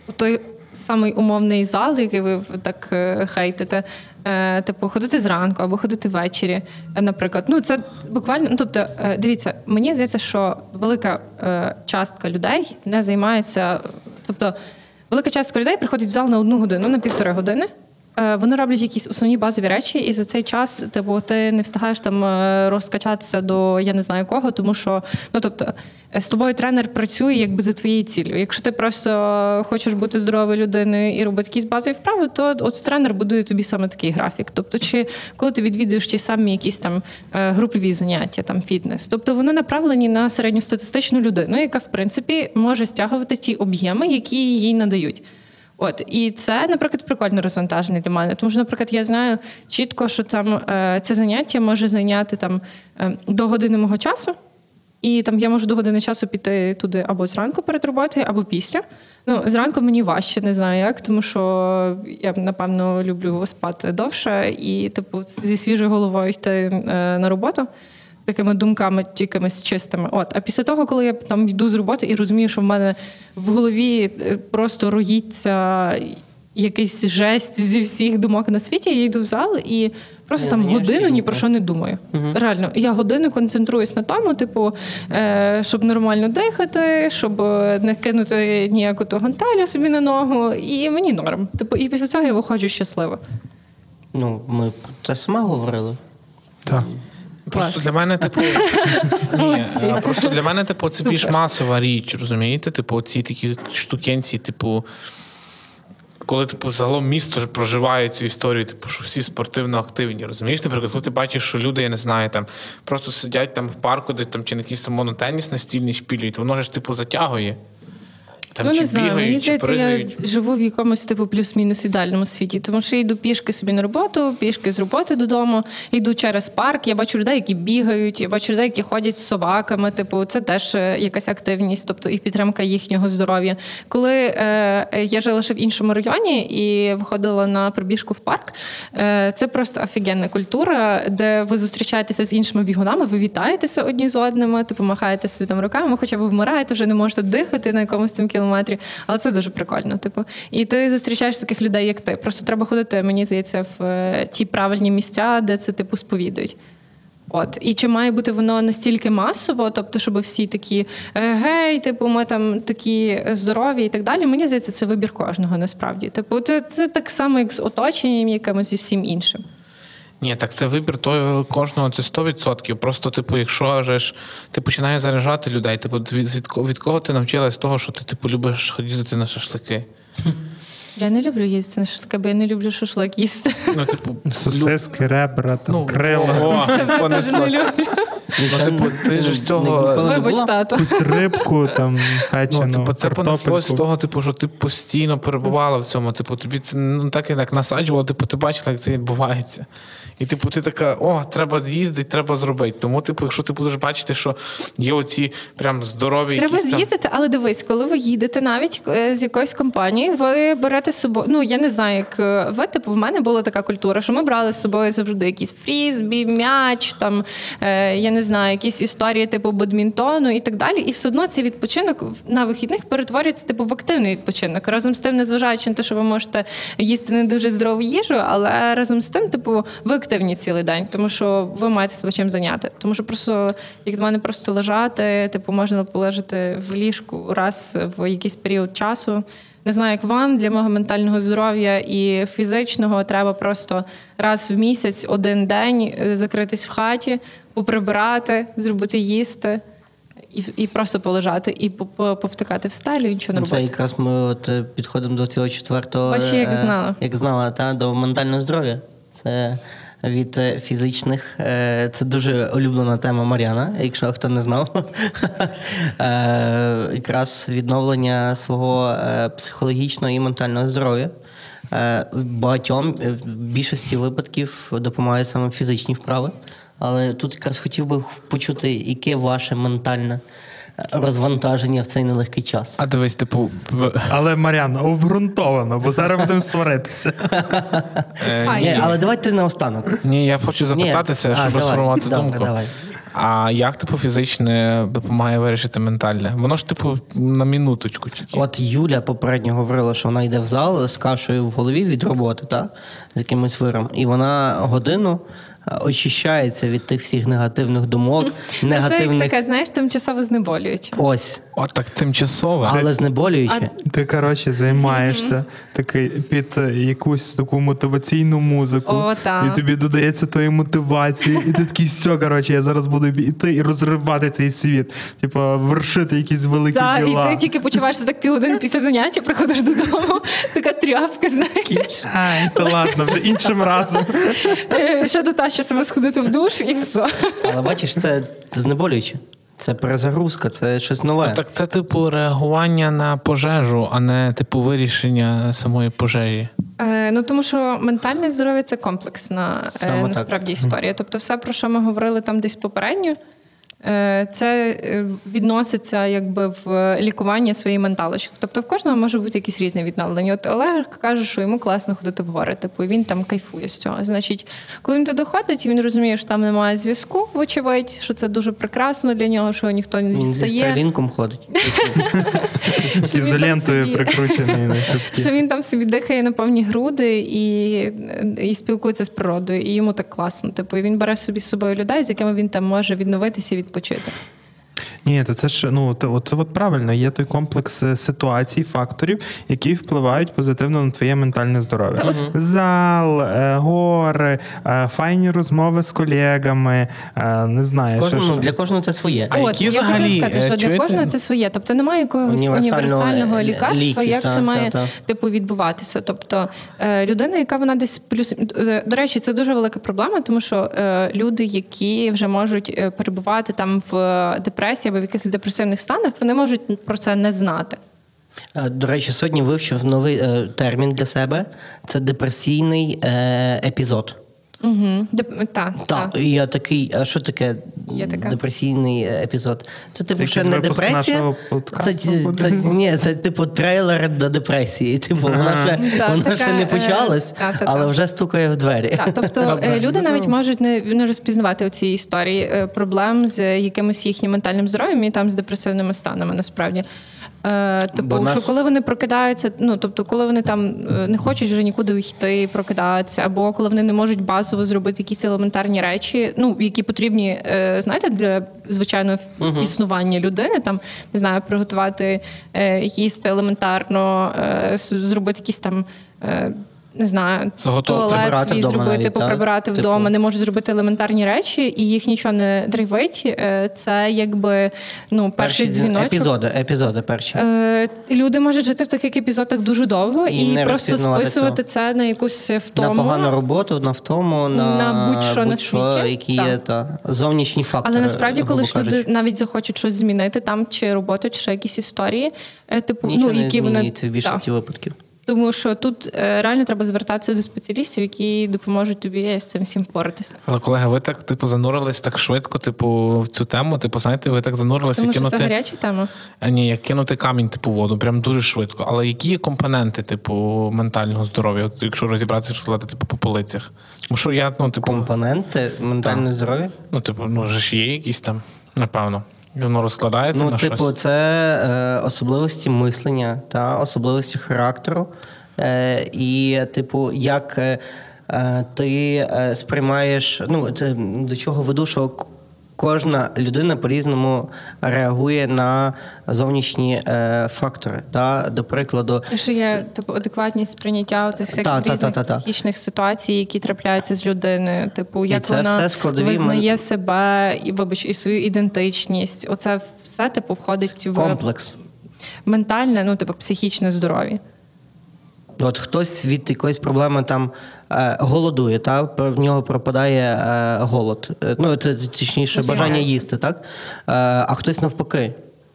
[SPEAKER 2] в той самий умовний зал, який ви так е, хейтите? Е, типу, ходити зранку або ходити ввечері, наприклад. Ну, це буквально, ну тобто, е, дивіться, мені здається, що велика е, частка людей не займається, тобто. Велика частка людей приходить в зал на одну годину, на півтори години. Е, Вони роблять якісь основні базові речі, і за цей час типу, ти не встигаєш там е, розкачатися до я не знаю кого, тому що ну тобто е, з тобою тренер працює якби за твоєю ціллю. Якщо ти просто хочеш бути здоровою людиною і робити якісь базові вправи, то от тренер будує тобі саме такий графік. Тобто, чи коли ти відвідуєш ті самі якісь там групові заняття, там фітнес, тобто вони направлені на середньостатистичну людину, яка в принципі може стягувати ті об'єми, які їй надають. От і це, наприклад, прикольне розвантаження для мене. Тому що, наприклад, я знаю чітко, що там е, це заняття може зайняти там е, до години мого часу, і там я можу до години часу піти туди або зранку перед роботою, або після. Ну, зранку мені важче, не знаю як, тому що я напевно люблю спати довше і, типу, зі свіжою головою йти е, на роботу. Такими думками, якимись чистими. От, а після того, коли я там йду з роботи і розумію, що в мене в голові е, просто роїться якийсь жесть зі всіх думок на світі, я йду в зал і просто
[SPEAKER 4] Я
[SPEAKER 2] там годину ні про що не думаю. Реально, я годину концентруюсь на тому, типу, е, щоб нормально дихати, щоб не кинути ніяку ту гантелю собі на ногу, і мені норм. Типу, і після цього я виходжу щаслива.
[SPEAKER 4] Ну, ми про це сама говорили.
[SPEAKER 1] Так.
[SPEAKER 3] Просто для мене, типу, ні, просто для мене, типу, це більш масова річ, розумієте? Типу, ці такі штукенці, типу. Коли типу загалом місто проживає цю історію, типу, що всі спортивно активні, розумієш? Наприклад, коли ти бачиш, що люди, я не знаю, там просто сидять там в парку, десь там чи на якийсь там монотеніс настільний шпілюють, воно ж типу затягує. Там
[SPEAKER 2] ну,
[SPEAKER 3] чи
[SPEAKER 2] не знаю,
[SPEAKER 3] бігають,
[SPEAKER 2] мені здається, я живу в якомусь типу плюс-мінус ідеальному світі, тому що я йду пішки собі на роботу, пішки з роботи додому, йду через парк. Я бачу людей, які бігають, я бачу людей, які ходять з собаками. Типу, це теж е, якась активність, тобто і підтримка їхнього здоров'я. Коли е, я жила ще в іншому районі і виходила на пробіжку в парк, е, це просто офігенна культура, де ви зустрічаєтеся з іншими бігунами, ви вітаєтеся одні з одними, типу махаєте собі там руками, хоча ви вмираєте, вже не можете дихати на якомусь цьому кілометрі. Але це дуже прикольно. Типу, і ти зустрічаєш таких людей, як ти. Просто треба ходити, мені здається, в е, ті правильні місця, де це типу сповідують. От і чи має бути воно настільки масово, тобто, щоб всі такі е, гей, типу, ми там такі здорові і так далі. Мені здається, це вибір кожного насправді. Типу, це, це так само, як з оточенням, якимось і всім іншим.
[SPEAKER 3] Ні, так це вибір того кожного, це 100%. Просто, типу, якщо вже ж ти починаєш заряджати людей, типу, від, від, від кого ти навчилась того, що ти типу любиш ходити на шашлики?
[SPEAKER 2] Я не люблю їсти на шашлики, бо я не люблю шашлик їсти.
[SPEAKER 3] Ну, типу,
[SPEAKER 1] Сосиски, ребра, там,
[SPEAKER 3] ну,
[SPEAKER 1] крила.
[SPEAKER 3] О, понеслося.
[SPEAKER 2] люблю.
[SPEAKER 3] Ну, типу, ти ж з цього-
[SPEAKER 2] Вибач?
[SPEAKER 1] Якусь рибку, там, печену,
[SPEAKER 3] Ну, типу, це понеслось з того, типу, що ти постійно перебувала в цьому. Типу, тобі це ну так так насаджувало, типу, ти бачила, як це відбувається. І типу, ти така, о, треба з'їздити, треба зробити. Тому, типу, якщо ти будеш бачити, що є оці прям здорові
[SPEAKER 2] Треба
[SPEAKER 3] якісь там-
[SPEAKER 2] з'їздити, але дивись, коли ви їдете навіть е, з якоїсь компанії, ви берете з собою. Ну я не знаю, як е, ви типу, в мене була така культура, що ми брали з собою завжди якісь фрізбі, м'яч, там е, я не знаю, якісь історії типу бадмінтону і так далі. І все одно цей відпочинок на вихідних перетворюється типу в активний відпочинок. Разом з тим, незважаючи на те, що ви можете їсти не дуже здорову їжу, але разом з тим, типу, ви активні цілий день, тому що ви маєте себе чим зайняти. Тому що просто, як до мене, просто лежати, типу, можна полежати в ліжку раз в якийсь період часу. Не знаю, як вам для мого ментального здоров'я і фізичного треба просто раз в місяць, один день е, закритись в хаті, поприбирати, зробити їсти і, і просто полежати, і по- по- повтикати в стелю, і нічого не
[SPEAKER 4] Це якраз ми от е, підходимо до цього четвертого.
[SPEAKER 2] Бачиш, як
[SPEAKER 4] е,
[SPEAKER 2] знала.
[SPEAKER 4] Як знала, та, до ментального здоров'я. Це від е, фізичних. е, Це дуже улюблена тема Мар'яна, якщо хто не знав. Е, Якраз відновлення свого психологічного і ментального здоров'я. Багатьом в більшості випадків допомагає саме фізичні вправи. Але тут якраз хотів би почути, яке ваше ментальне розвантаження в цей нелегкий час.
[SPEAKER 3] А дивись, типу,
[SPEAKER 1] Але Мар'яна, обґрунтовано, бо зараз будемо сваритися.
[SPEAKER 3] е, ні,
[SPEAKER 4] але давай ти наостанок.
[SPEAKER 3] ні, я хочу запитатися, щоб сформувати думку. А як типу фізичне допомагає вирішити ментальне? Воно ж, типу, на минуточку тільки.
[SPEAKER 4] От Юля попередньо говорила, що вона йде в зал з кашею в голові від роботи, та? з якимось виром, і вона годину очищається від тих всіх негативних думок,
[SPEAKER 2] негативних... Це як таке, знаєш, тимчасово знеболююче.
[SPEAKER 4] Ось,
[SPEAKER 3] От так тимчасове.
[SPEAKER 4] але знеболююче.
[SPEAKER 1] Ти, коротше, займаєшся такий під е, якусь таку мотиваційну музику.
[SPEAKER 2] О, так.
[SPEAKER 1] І тобі додається твої мотивації, і ти такий, все, коротше, я зараз буду йти і розривати цей світ. Типа, вершити якісь великі
[SPEAKER 2] Так, і ти тільки почуваєшся так півгодини після заняття, приходиш додому, така тряпка, знаєш.
[SPEAKER 1] Ай, та ладно, вже іншим разом.
[SPEAKER 2] Ще до та, що себе сходити в душ і все.
[SPEAKER 4] Але бачиш, це знеболююче. Це перезагрузка, це щось нове.
[SPEAKER 3] Ну, так це, типу, реагування на пожежу, а не типу вирішення самої пожежі.
[SPEAKER 2] Е, ну тому що ментальне здоров'я це комплексна е,
[SPEAKER 4] насправді так.
[SPEAKER 2] історія. Тобто, все, про що ми говорили там десь попередньо, це е, відноситься якби в лікування своєї менталочки. Тобто, в кожного може бути якісь різні відновлення. От Олег каже, що йому класно ходити в гори, типу і він там кайфує з цього. Значить, коли він туди ходить, він розуміє, що там немає зв'язку, вочевидь, що це дуже прекрасно для нього, що ніхто не
[SPEAKER 4] Він зі
[SPEAKER 2] відстає.
[SPEAKER 4] ходить.
[SPEAKER 1] Ізолентою прикручений
[SPEAKER 2] що він там собі дихає на повні груди і, і спілкується з природою, і йому так класно. Типу, і він бере собі з собою людей, з якими він там може відновитися і відпочити.
[SPEAKER 1] Ні, то це ж ну то, от, от правильно, є той комплекс е, ситуацій, факторів, які впливають позитивно на твоє ментальне здоров'я. Зал, е, гори, е, файні розмови з колегами, е, не знаю, що
[SPEAKER 4] Кожному,
[SPEAKER 1] ж.
[SPEAKER 4] для кожного це своє.
[SPEAKER 3] А які
[SPEAKER 2] я
[SPEAKER 3] взагалі,
[SPEAKER 2] сказати, що для кожного це своє. Тобто немає якогось
[SPEAKER 4] Універсального,
[SPEAKER 2] лікарства,
[SPEAKER 4] ліків,
[SPEAKER 2] як
[SPEAKER 4] та,
[SPEAKER 2] це має
[SPEAKER 4] та, та.
[SPEAKER 2] типу відбуватися. Тобто е, людина, яка вона десь плюс до речі, це дуже велика проблема, тому що е, люди, які вже можуть перебувати там в депресії або в якихось депресивних станах, вони можуть про це не знати.
[SPEAKER 4] Е, До речі, сьогодні вивчив новий е, термін для себе. Це депресійний е, епізод.
[SPEAKER 2] Угу. Деп... Та,
[SPEAKER 4] Так,
[SPEAKER 2] та.
[SPEAKER 4] і я такий, а що таке
[SPEAKER 2] Є таке.
[SPEAKER 4] депресійний епізод? Це типу ще не депресія. Це, це, ні, це типу трейлер до депресії. Типу, вона ще,
[SPEAKER 2] Та,
[SPEAKER 4] вона
[SPEAKER 2] така,
[SPEAKER 4] ще не
[SPEAKER 2] е,
[SPEAKER 4] почалась,
[SPEAKER 2] та, та,
[SPEAKER 4] але
[SPEAKER 2] та.
[SPEAKER 4] вже стукає в двері.
[SPEAKER 2] Тобто е, люди навіть можуть не, не розпізнавати ці історії е, проблем з якимось їхнім ментальним здоров'ям і там з депресивними станами насправді. Е, Типу,
[SPEAKER 4] Бо нас-
[SPEAKER 2] що коли вони прокидаються, ну тобто, коли вони там е, не хочуть вже нікуди йти, прокидатися, або коли вони не можуть базово зробити якісь елементарні речі, ну які потрібні, е, знаєте, для звичайного існування людини, там не знаю, приготувати е, їсти елементарно, е, зробити якісь там. Не знаю, туалет свій зробити,
[SPEAKER 4] навіть,
[SPEAKER 2] поприбирати
[SPEAKER 4] Типу.
[SPEAKER 2] вдома, не можуть зробити елементарні речі, і їх нічого не драйвить. Е, Це якби ну, перший
[SPEAKER 4] Перші
[SPEAKER 2] дзвіночок.
[SPEAKER 4] епізоди, епізоди перші.
[SPEAKER 2] Е, Люди можуть жити в таких епізодах дуже довго
[SPEAKER 4] І
[SPEAKER 2] і, просто списувати
[SPEAKER 4] цього.
[SPEAKER 2] це на якусь втому.
[SPEAKER 4] на погану роботу, на втому, на,
[SPEAKER 2] На будь-що на світі.
[SPEAKER 4] які
[SPEAKER 2] Так.
[SPEAKER 4] є та, зовнішні фактори.
[SPEAKER 2] Але насправді, коли ж люди навіть захочуть щось змінити там, чи роботу, чи якісь історії, е, типу,
[SPEAKER 4] Нічого
[SPEAKER 2] ну
[SPEAKER 4] не
[SPEAKER 2] які вони
[SPEAKER 4] в більшості випадків.
[SPEAKER 2] Тому що тут е, реально треба звертатися до спеціалістів, які допоможуть тобі з цим всім впоратися.
[SPEAKER 3] Але колеги, ви так типу занурились так швидко, типу, в цю тему. Типу, знаєте, ви так занурилися
[SPEAKER 2] Тому
[SPEAKER 3] кинути.
[SPEAKER 2] це гаряча тема.
[SPEAKER 3] А, Ні, як кинути камінь, типу, воду, прям дуже швидко. Але які є компоненти, типу, ментального здоров'я, от, якщо розібратися, розкладати, типу, по полицях? Тому що я, ну, типу,
[SPEAKER 4] Компоненти ментального здоров'я?
[SPEAKER 3] ну, типу, ну, ж є якісь там, напевно. Воно розкладається
[SPEAKER 4] Ну,
[SPEAKER 3] на
[SPEAKER 4] типу,
[SPEAKER 3] щось.
[SPEAKER 4] це е, особливості мислення та особливості характеру. Е, і, типу, як е, е, ти е, сприймаєш, ну, до чого веду, що кожна людина по-різному реагує на зовнішні е, фактори. Та? До прикладу,
[SPEAKER 2] Що є типу адекватність сприйняття цих всяких
[SPEAKER 4] Та,
[SPEAKER 2] різних
[SPEAKER 4] та, та, та.
[SPEAKER 2] психічних ситуацій, які трапляються з людиною. Типу, як
[SPEAKER 4] це
[SPEAKER 2] вона
[SPEAKER 4] все складові
[SPEAKER 2] визнає
[SPEAKER 4] мен-
[SPEAKER 2] себе і вибач, і свою ідентичність. Оце все типу входить в
[SPEAKER 4] комплекс.
[SPEAKER 2] ментальне, ну типу психічне здоров'я.
[SPEAKER 4] От хтось від якоїсь проблеми там е, голодує, та в нього пропадає е, голод. Е, Ну, це точніше бажання їсти, так? А хтось навпаки.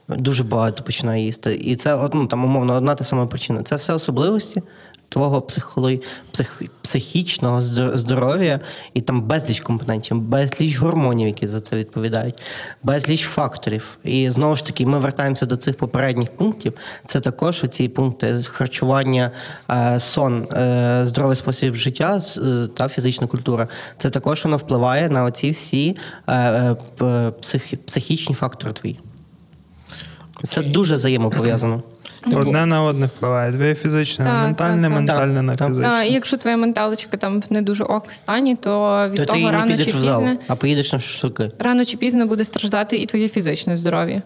[SPEAKER 4] Дуже багато починає їсти. І це ну, там, умовно одна та сама причина. Це все особливості твого психоло... псих... психічного здоров'я, і там безліч компонентів, безліч гормонів, які за це відповідають, безліч факторів. І знову ж таки, ми вертаємося до цих попередніх пунктів. Це також оці пункти харчування, е, сон, е, здоровий спосіб життя е, та фізична культура. Це також воно впливає на оці всі психічні фактори твої. Це дуже взаємопов'язано.
[SPEAKER 1] Одне на одне впливає. Твоє фізичне на ментальне, ментальне на фізичне.
[SPEAKER 2] І якщо твоя менталочка там в не дуже ок стані, то від
[SPEAKER 4] То
[SPEAKER 2] того
[SPEAKER 4] не
[SPEAKER 2] рано чи
[SPEAKER 4] в зал,
[SPEAKER 2] пізно
[SPEAKER 4] а поїдеш на шашлики.
[SPEAKER 2] рано чи пізно буде страждати і твоє фізичне здоров'я.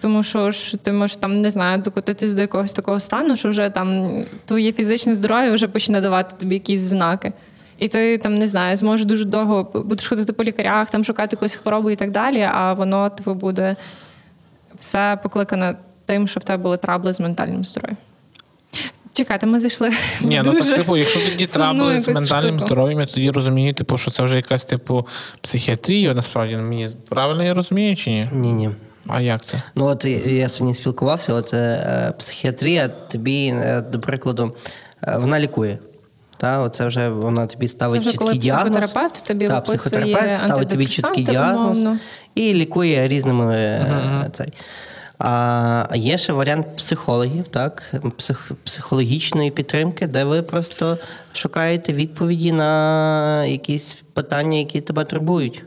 [SPEAKER 2] Тому що ж ти можеш там не знаю, докотитись до якогось такого стану, що вже там твоє фізичне здоров'я вже почне давати тобі якісь знаки. І ти там не знаю, зможеш дуже довго будеш ходити по лікарях, там шукати якусь хворобу і так далі, а воно типу буде все покликане тим, що в тебе були трабли з ментальним здоров'ям. Чекайте, ми зайшли.
[SPEAKER 3] Ні, ну
[SPEAKER 2] дуже
[SPEAKER 3] так, типу, якщо тоді трабли з ментальним
[SPEAKER 2] штуку.
[SPEAKER 3] здоров'ям, я тоді розумію, типу, що це вже якась типу психіатрія, насправді мені правильно я розумію чи ні?
[SPEAKER 4] Ні, ні.
[SPEAKER 3] А як це?
[SPEAKER 4] Ну, от я- сьогодні спілкувався, от е, психіатрія тобі, е, до прикладу, е, вона лікує. Та, оце вже вона тобі ставить
[SPEAKER 2] Це вже
[SPEAKER 4] чіткий
[SPEAKER 2] коли
[SPEAKER 4] діагноз.
[SPEAKER 2] психотерапевт тобі
[SPEAKER 4] Та, психотерапевт ставить тобі чіткий діагноз
[SPEAKER 2] умовно.
[SPEAKER 4] і лікує різними е, цей. А є ще варіант психологів, так, псих, психологічної підтримки, де ви просто шукаєте відповіді на якісь питання, які тебе турбують.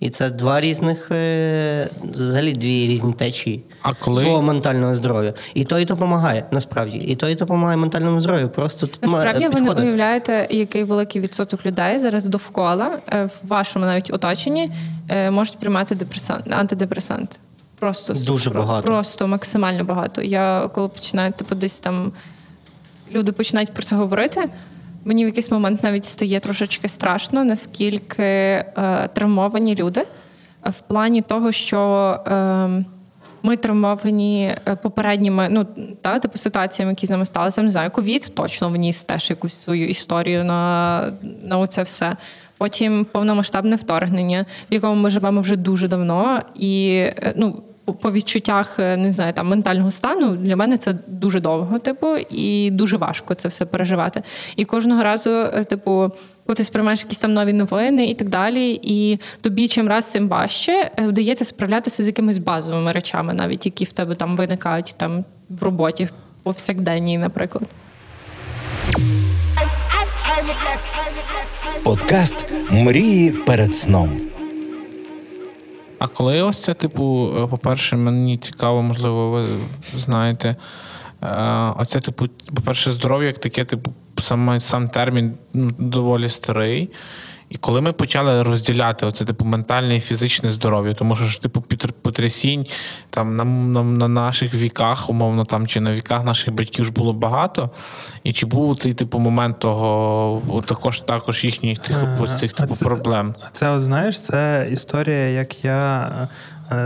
[SPEAKER 4] І це два різних, е, взагалі дві різні течії
[SPEAKER 3] А коли-
[SPEAKER 4] твого ментального здоров'я. І то, і то допомагає, насправді. І то, і то допомагає ментальному здоров'ю. Просто тут
[SPEAKER 2] Насправді ви не уявляєте, який великий відсоток людей зараз довкола е, в вашому навіть оточенні е, можуть приймати депресан... антидепресанти. Просто
[SPEAKER 4] Дуже
[SPEAKER 2] просто,
[SPEAKER 4] багато.
[SPEAKER 2] Просто максимально багато. Я коли починаю типу, десь там люди починають про це говорити. Мені в якийсь момент навіть стає трошечки страшно, наскільки е, травмовані люди е, в плані того, що е, ми травмовані е, попередніми, ну та типу ситуаціями, які з нами сталися. Не знаю, ковід точно вніс теж якусь свою історію на, на оце все. Потім повномасштабне вторгнення, в якому ми живемо вже дуже давно, і е, ну. По- відчуттях е, не знаю там ментального стану для мене це дуже довго, типу, і дуже важко це все переживати. І кожного разу, е, типу, коли ти сприймаєш якісь там нові новини і так далі, і тобі чим раз цим важче е, вдається справлятися з якимись базовими речами, навіть які в тебе там виникають там в роботі повсякденній, наприклад.
[SPEAKER 5] Подкаст Мрії перед сном.
[SPEAKER 3] А коли ось це, типу, е, по-перше, мені цікаво, можливо, ви знаєте. е, Оце, типу, по-перше, здоров'я як таке, типу, саме сам термін ну, доволі старий. І коли ми почали розділяти оце, типу, ментальне і фізичне здоров'я, тому що ж, типу, потрясінь там на, на, на наших віках, умовно, там чи на віках наших батьків ж було багато. І чи був цей типу момент того, також також їхніх тих, цих
[SPEAKER 1] А
[SPEAKER 3] типу
[SPEAKER 1] це-
[SPEAKER 3] проблем?
[SPEAKER 1] А це, от, знаєш, це історія, як я е,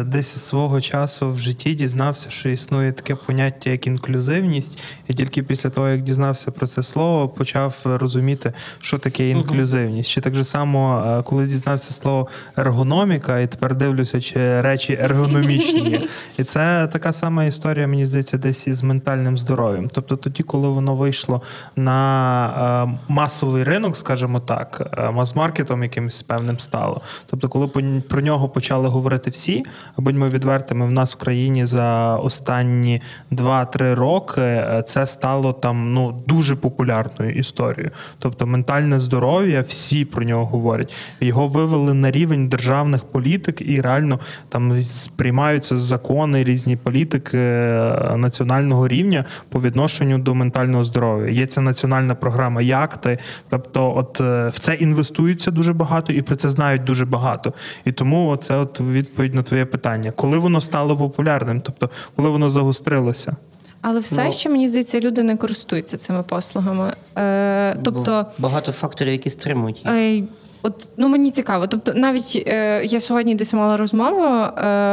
[SPEAKER 1] десь свого часу в житті дізнався, що існує таке поняття, як інклюзивність, і тільки після того, як дізнався про це слово, почав розуміти, що таке інклюзивність. Чи так же само, е, коли дізнався слово ергономіка, і тепер дивлюся, чи речі ергономічні. І це така сама історія, мені здається, десь із ментальним здоров'ям. Тобто тоді, коли воно вийшло на е, масовий ринок, скажімо так, е, мас-маркетом якимось певним стало. Тобто, коли про нього почали говорити всі, будьмо відвертими, в нас в країні за останні 2-3 роки е, це стало там ну дуже популярною історією. Тобто, ментальне здоров'я, всі про нього говорять. Його вивели на рівень державних політик, і реально там приймаються закони, різні політики е, національного рівня по відношенню до ментального здоров'я. Є ця національна програма Як ти? Тобто, от е, в це інвестується дуже багато і про це знають дуже багато. І тому це от відповідь на твоє питання. Коли воно стало популярним? Тобто, коли воно загострилося?
[SPEAKER 2] Але все ще мені здається, люди не користуються цими послугами. Е, тобто,
[SPEAKER 4] багато факторів, які стримують їх.
[SPEAKER 2] Е, От ну мені цікаво. Тобто, навіть е, я сьогодні десь мала розмову. Е,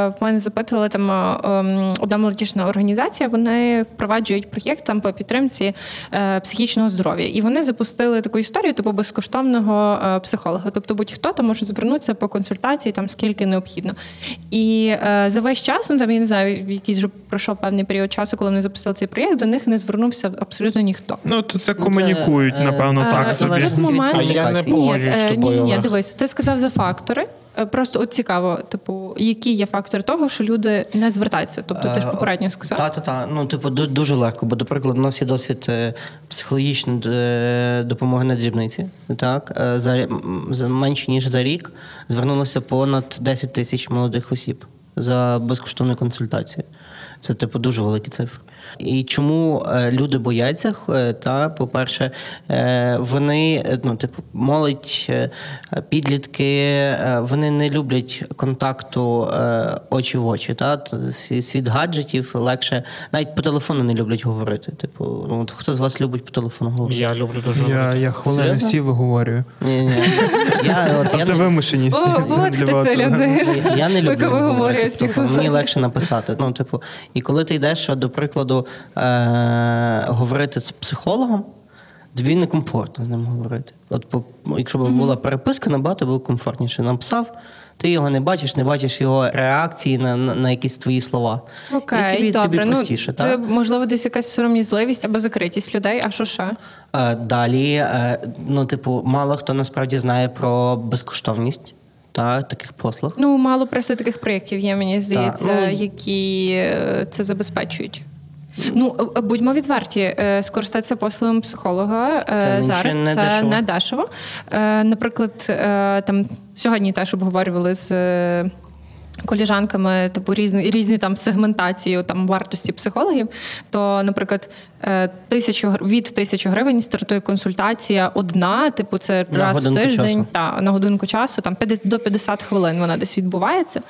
[SPEAKER 2] в мене запитували там е, ем, одна молодіжна організація. Вони впроваджують проєкт там по підтримці е, психічного здоров'я, і вони запустили таку історію, типу безкоштовного е, психолога. Тобто, будь-хто там може звернутися по консультації, там скільки необхідно. І е, за весь час, ну там я не знаю, якийсь вже пройшов певний період часу, коли вони запустили цей проєкт, до них не звернувся абсолютно ніхто.
[SPEAKER 1] Ну то це
[SPEAKER 4] Ну,
[SPEAKER 1] комунікують,
[SPEAKER 4] це,
[SPEAKER 1] напевно,
[SPEAKER 2] Е,
[SPEAKER 1] так собі.
[SPEAKER 2] тут момент...
[SPEAKER 3] А я не погоджуюсь з тобою,
[SPEAKER 2] Ні, ні, дивись, ти сказав за фактори. Е, Просто от цікаво, типу, які є фактори того, що люди не звертаються. Тобто, ти ж
[SPEAKER 4] Е,
[SPEAKER 2] попередньо сказав.
[SPEAKER 4] Так, так, так. Ну, типу, дуже легко. Бо, до прикладу, у нас є досвід е, психологічної допомоги на дрібниці. Так, за, за менше ніж за рік звернулося понад 10 тисяч молодих осіб за безкоштовну консультацію. Це, типу, дуже великі цифри. І чому е, люди бояться? Е, Та, по-перше, е, вони, ну, типу, молодь, підлітки, вони не люблять контакту очі в очі. Та? Світ гаджетів легше, навіть по телефону не люблять говорити. Типу, ну, хто з вас любить по телефону говорити?
[SPEAKER 3] Я люблю дуже
[SPEAKER 1] Я, я хвилини
[SPEAKER 4] Серйозно?
[SPEAKER 1] всі виговорюю.
[SPEAKER 4] Ні, ні. Я, от,
[SPEAKER 1] А
[SPEAKER 4] я
[SPEAKER 1] це
[SPEAKER 4] не-
[SPEAKER 1] вимушеність.
[SPEAKER 2] О, от хто це людина.
[SPEAKER 4] Я- Я не люблю говорити телефон. Мені легше написати. Ну, типу, і коли ти йдеш, до прикладу, е- говорити з психологом, тобі некомфортно з ним говорити. От, по- якщо б була переписка, набагато було комфортніше. Написав, ти його не бачиш, не бачиш його реакції на, на, на якісь твої слова.
[SPEAKER 2] Окей,
[SPEAKER 4] і тобі,
[SPEAKER 2] добре.
[SPEAKER 4] тобі
[SPEAKER 2] ну,
[SPEAKER 4] простіше.
[SPEAKER 2] це можливо десь якась сором'язливість або закритість людей. А що ще?
[SPEAKER 4] Е, Далі, е, ну, типу, мало хто насправді знає про безкоштовність та, таких послуг.
[SPEAKER 2] Ну мало просто таких проєктів є, мені здається,
[SPEAKER 4] ну,
[SPEAKER 2] які е, це забезпечують. Ну, е, будьмо відверті, е, скористатися послугами психолога е,
[SPEAKER 4] Це
[SPEAKER 2] зараз
[SPEAKER 4] не
[SPEAKER 2] це
[SPEAKER 4] дешево.
[SPEAKER 2] не дешево. Е, Наприклад, е, там сьогодні теж обговорювали з. Коліжанками, типу різні різні там сегментації там вартості психологів. То, наприклад, е, тисячу гр- від тисячі гривень стартує консультація одна, типу, це
[SPEAKER 4] На
[SPEAKER 2] раз в тиждень,
[SPEAKER 4] часу.
[SPEAKER 2] та на годинку часу, там 50, до 50 хвилин вона десь відбувається.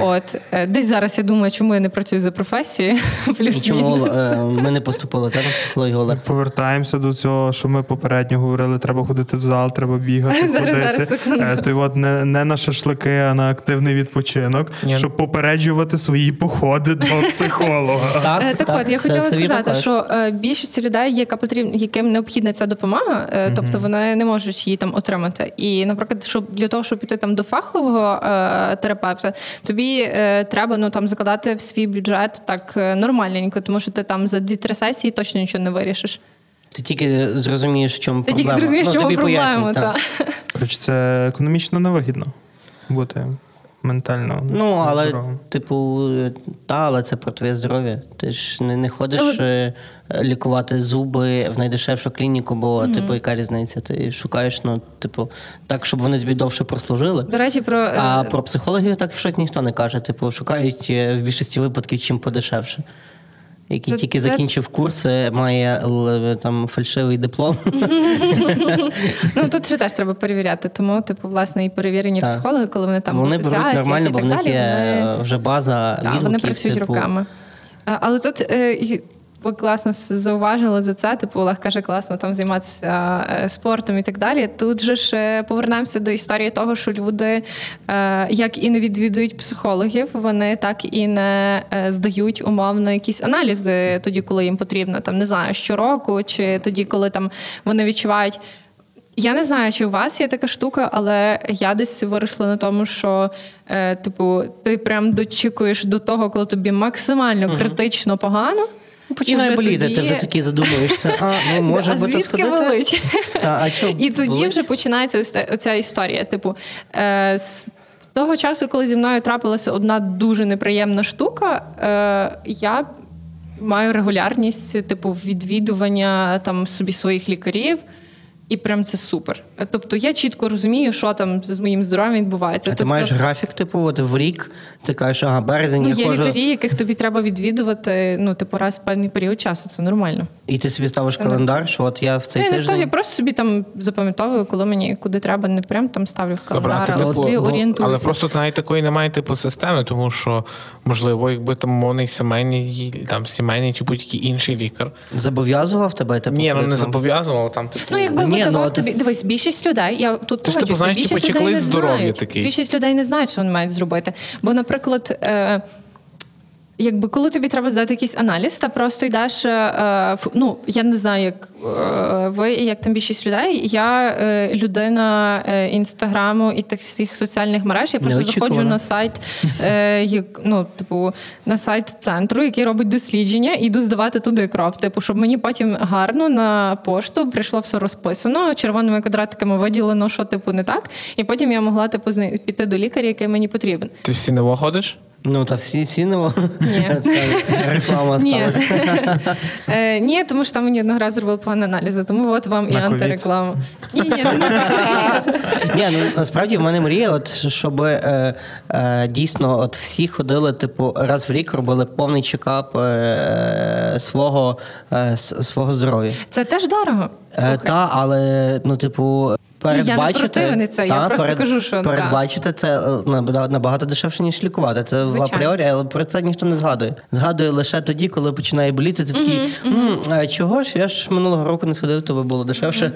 [SPEAKER 2] От е, десь зараз я думаю, чому я не працюю за професією.
[SPEAKER 4] І чому е, ми не поступили та, на психологію Олег?
[SPEAKER 1] Повертаємося до цього, що ми попередньо говорили, треба ходити в зал, треба бігати,
[SPEAKER 2] Зараз,
[SPEAKER 1] ходити.
[SPEAKER 2] зараз, секунду.
[SPEAKER 1] Ти от не, не на шашлики, а на активний відпочинок,
[SPEAKER 3] Ні.
[SPEAKER 1] щоб попереджувати свої походи до психолога.
[SPEAKER 2] Е, Так, от я
[SPEAKER 4] це-
[SPEAKER 2] хотіла
[SPEAKER 4] це
[SPEAKER 2] сказати, що е, більшості людей, яка потрібна, яким необхідна ця допомога, е, тобто вони не можуть її там отримати. І, наприклад, щоб для того, щоб піти там до фахового е, терапевта, тобі е, треба ну там закладати в свій бюджет так нормальненько, тому що ти там за 2-3 сесії точно нічого не вирішиш.
[SPEAKER 4] Ти тільки зрозумієш, в чому
[SPEAKER 2] Ти
[SPEAKER 4] проблема.
[SPEAKER 2] тільки зрозумієш,
[SPEAKER 4] Ну,
[SPEAKER 2] чому проблема.
[SPEAKER 4] так.
[SPEAKER 1] Хоч це економічно невигідно бути ментально.
[SPEAKER 4] Ну, але,
[SPEAKER 1] здоровим.
[SPEAKER 4] типу, та, але це про твоє здоров'я. Ти ж не, не ходиш
[SPEAKER 2] Але-
[SPEAKER 4] е, лікувати зуби в найдешевшу клініку, бо, типу, яка різниця? Ти шукаєш, ну, типу, так, щоб вони тобі довше прослужили.
[SPEAKER 2] До речі, про е,
[SPEAKER 4] А про психологію так щось ніхто не каже. Типу, шукають е, в більшості випадків чим подешевше. Який
[SPEAKER 2] Це-
[SPEAKER 4] тільки
[SPEAKER 2] це-
[SPEAKER 4] закінчив курси, має л- там фальшивий диплом.
[SPEAKER 2] Ну тут ще теж треба перевіряти. Тому, типу, власне, і перевірені
[SPEAKER 4] Так.
[SPEAKER 2] психологи, коли вони там
[SPEAKER 4] вони беруть нормально, бо в них
[SPEAKER 2] далі,
[SPEAKER 4] є
[SPEAKER 2] вони-
[SPEAKER 4] вже база
[SPEAKER 2] Так, вони працюють
[SPEAKER 4] типу,
[SPEAKER 2] руками. Але тут е, ви класно зауважили за це. Типу, Олег каже, класно там займатися е, спортом і так далі. Тут же ж е, повернемося до історії того, що люди е, як і не відвідують психологів, вони так і не е, здають умовно якісь аналізи тоді, коли їм потрібно, там не знаю, щороку, чи тоді, коли там вони відчувають. Я не знаю, чи у вас є така штука, але я десь виросла на тому, що е, типу, ти прям дочікуєш до того, коли тобі максимально критично погано. І
[SPEAKER 4] Починає боліти,
[SPEAKER 2] тоді-
[SPEAKER 4] ти вже такий задумуєшся. А, ну може
[SPEAKER 2] би
[SPEAKER 4] бути сходити.
[SPEAKER 2] болить?
[SPEAKER 4] Та, а чо,
[SPEAKER 2] І тоді
[SPEAKER 4] болить?
[SPEAKER 2] вже починається оця історія. Типу, е, з того часу, коли зі мною трапилася одна дуже неприємна штука, е, я маю регулярність, типу, відвідування там собі своїх лікарів. І прям це супер. Тобто я чітко розумію, що там з моїм здоров'ям відбувається.
[SPEAKER 4] А ти
[SPEAKER 2] тобто,
[SPEAKER 4] маєш графік, типу, от в рік, ти кажеш, ага, березень
[SPEAKER 2] ну,
[SPEAKER 4] я
[SPEAKER 2] є
[SPEAKER 4] ходжу,
[SPEAKER 2] лікарі, яких тобі треба відвідувати, ну, типу, раз в певний період часу. Це нормально.
[SPEAKER 4] і ти собі ставиш календар, що от я в цей
[SPEAKER 2] Ну, я не
[SPEAKER 4] тиждень.
[SPEAKER 2] ставлю, просто собі там запам'ятовую, коли мені куди треба, не прям там ставлю в
[SPEAKER 3] Добре, а
[SPEAKER 2] календар,
[SPEAKER 3] ти,
[SPEAKER 2] але
[SPEAKER 3] типу,
[SPEAKER 2] собі
[SPEAKER 3] ну,
[SPEAKER 2] орієнтуюся.
[SPEAKER 3] але просто навіть такої немає типу системи, тому що можливо, якби там мовний сімейний там сімейний чи будь-який інший лікар.
[SPEAKER 4] Зобов'язував тебе? Типу,
[SPEAKER 3] Ні, ну не зобов'язував там, типу.
[SPEAKER 2] Ну, якби
[SPEAKER 4] Ні, ну,
[SPEAKER 2] видавав тобі. Дивись, більшість людей, я тут
[SPEAKER 3] Ти ж, типу,
[SPEAKER 2] погоджуюся,
[SPEAKER 3] знаєш,
[SPEAKER 2] більшість
[SPEAKER 3] типу,
[SPEAKER 2] людей не
[SPEAKER 3] здоров'я
[SPEAKER 2] знають.
[SPEAKER 3] такий.
[SPEAKER 2] Більшість людей не знають, що вони мають зробити. Бо, наприклад, е, Якби коли тобі треба здати якийсь аналіз, та просто йдеш. е, ну я не знаю, як е, ви, як там більшість людей. Я е, людина е, інстаграму і тих всіх соціальних мереж. Я просто заходжу на сайт, е, як, ну, типу, на сайт центру, який робить дослідження, і йду здавати туди кров. Типу, щоб мені потім гарно на пошту прийшло все розписано, червоними квадратиками виділено, що типу не так. І потім я могла типу піти до лікаря, який мені потрібен.
[SPEAKER 3] Ти всі не ходиш?
[SPEAKER 4] Ну, та всі сіново. Реклама сталася.
[SPEAKER 2] Е, ні, тому що там мені одного разу зробили погані аналізи, тому от вам і антиреклама. Ні, ні,
[SPEAKER 4] ну насправді в мене мрія, от щоб е, е, дійсно от всі ходили, типу, раз в рік робили повний чекап свого, свого здоров'я.
[SPEAKER 2] Це теж дорого.
[SPEAKER 4] Та, але ну, типу. Передбачити,
[SPEAKER 2] противниця, я просто кажу, що,
[SPEAKER 4] передбачити це е, набагато- дешевше, ніж лікувати. Це в апріорі, але про це ніхто не згадує. Згадує лише тоді, коли починає боліти. Ти такий, «М, а чого ж? Я ж минулого року не сходив, то би було дешевше.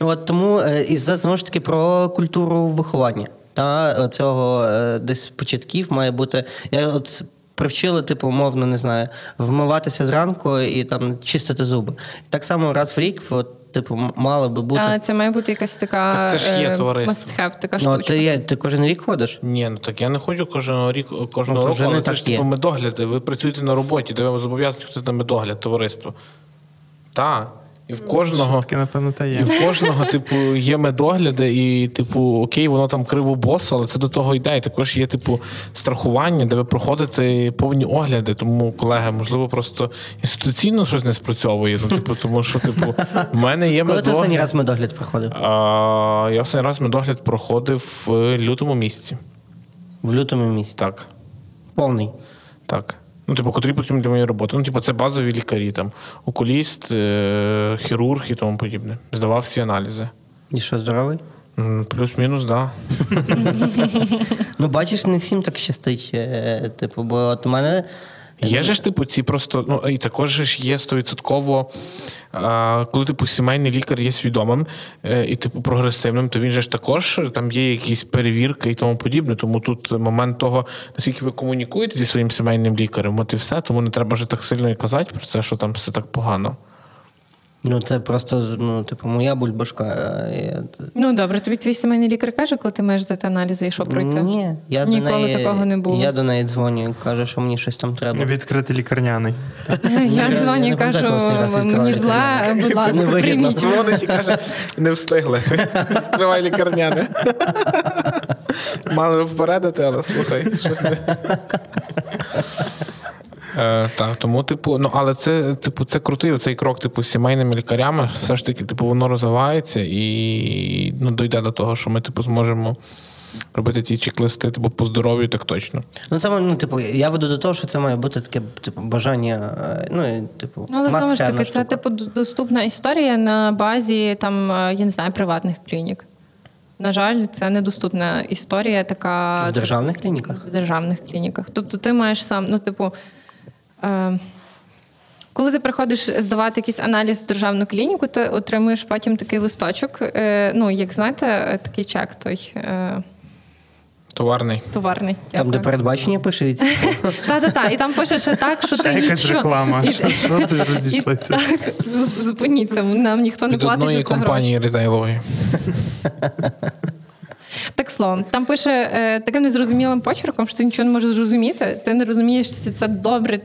[SPEAKER 4] От тому е, і це знову ж таки про культуру виховання. Та цього е, десь початків має бути. Я от привчили, типу, умовно, не знаю, вмиватися зранку і там чистити зуби. Так само раз в рік, от, типу, мало би бути.
[SPEAKER 2] А, це має бути якась така
[SPEAKER 3] Так це ж є
[SPEAKER 2] е,
[SPEAKER 3] товариство.
[SPEAKER 2] have, така
[SPEAKER 4] ну, ти, є, ти кожен рік ходиш?
[SPEAKER 3] Ні, ну так я не ходжу кожного рік кожного
[SPEAKER 4] Ну,
[SPEAKER 3] року, але це ж типу медогляди. Ви працюєте на роботі, де ви зобов'язані ходити на медогляд, товариство. Так. І в кожного.
[SPEAKER 1] Таке, напевно, та
[SPEAKER 3] І в кожного, типу, є медогляди, і, типу, окей, воно там криво босо, але це до того йде. І також є, типу, страхування, де ви проходите повні огляди. Тому, колеги, можливо, просто інституційно щось не спрацьовує. Ну, типу, тому що, типу, в мене є
[SPEAKER 4] Коли ти останній раз медогляд проходив?
[SPEAKER 3] А, я останній раз медогляд проходив в лютому місяці.
[SPEAKER 4] В лютому місяці.
[SPEAKER 3] Так.
[SPEAKER 4] Повний.
[SPEAKER 3] Так. Ну, типу, котрі потрібні для моєї роботи. Ну, типу, це базові лікарі, там, окуліст, е- хірург і тому подібне. Здавав всі аналізи.
[SPEAKER 4] І що, здоровий?
[SPEAKER 3] Плюс-мінус, так.
[SPEAKER 4] Ну, бачиш, не всім так щастить. е, Типу, бо от у мене.
[SPEAKER 3] Є же ж, типу, ці просто, ну і також ж є стовідсотково, коли типу сімейний лікар є свідомим е, і типу прогресивним, то він же ж також там є якісь перевірки і тому подібне. Тому тут момент того, наскільки ви комунікуєте зі своїм сімейним лікарем, от і все, тому не треба вже так сильно і казати про це, що там все так погано.
[SPEAKER 4] Ну, це просто ну, типу, моя бульбашка. е, я-
[SPEAKER 2] Ну добре, тобі твій сімейний лікар каже, коли ти маєш здати аналізи і що пройти?
[SPEAKER 4] Ні, я
[SPEAKER 2] Ніколи
[SPEAKER 4] до неї,
[SPEAKER 2] такого не було.
[SPEAKER 4] Я до неї дзвоню, кажу, що мені щось там треба.
[SPEAKER 1] Відкритий лікарняний.
[SPEAKER 2] Я дзвоню і кажу, мені зле, будь ласка,
[SPEAKER 4] невигідно.
[SPEAKER 2] прийміть.
[SPEAKER 3] Дзвонить і каже, не встигли. Відкривай лікарняне. Мали впередити, але слухай, щось не. Е, так, тому, типу, ну але це, типу, це крутий цей крок, типу, з сімейними лікарями. Все ж таки, типу, воно розвивається і ну, дойде до того, що ми, типу, зможемо робити ті чек-листи, типу, по здоров'ю, так точно.
[SPEAKER 4] Ну, це, ну, типу, я веду до того, що це має бути таке, типу, бажання, е, ну, типу,
[SPEAKER 2] Ну, але знову ж таки, це типу доступна історія на базі там, е, я не знаю, приватних клінік. На жаль, це недоступна історія, така
[SPEAKER 4] В державних клініках?
[SPEAKER 2] в державних клініках. Тобто ти маєш сам, ну, типу, коли ти приходиш здавати якийсь аналіз в державну клініку, ти отримуєш потім такий листочок. Е, ну, як знаєте, е, такий чек той е,
[SPEAKER 3] Товарний.
[SPEAKER 2] товарний.
[SPEAKER 4] Там, де передбачення пишеться.
[SPEAKER 2] Та-та-та, і там пише ще так, що ти
[SPEAKER 1] якась
[SPEAKER 2] нічого-
[SPEAKER 1] реклама. Що, що ти розійшлася?
[SPEAKER 2] так, Зупиніться, нам ніхто не платить
[SPEAKER 3] одної
[SPEAKER 2] за
[SPEAKER 3] компанії ретейлової.
[SPEAKER 2] Так словом, там пише е, таким незрозумілим почерком, що ти нічого не можеш зрозуміти. Ти не розумієш, чи це добре.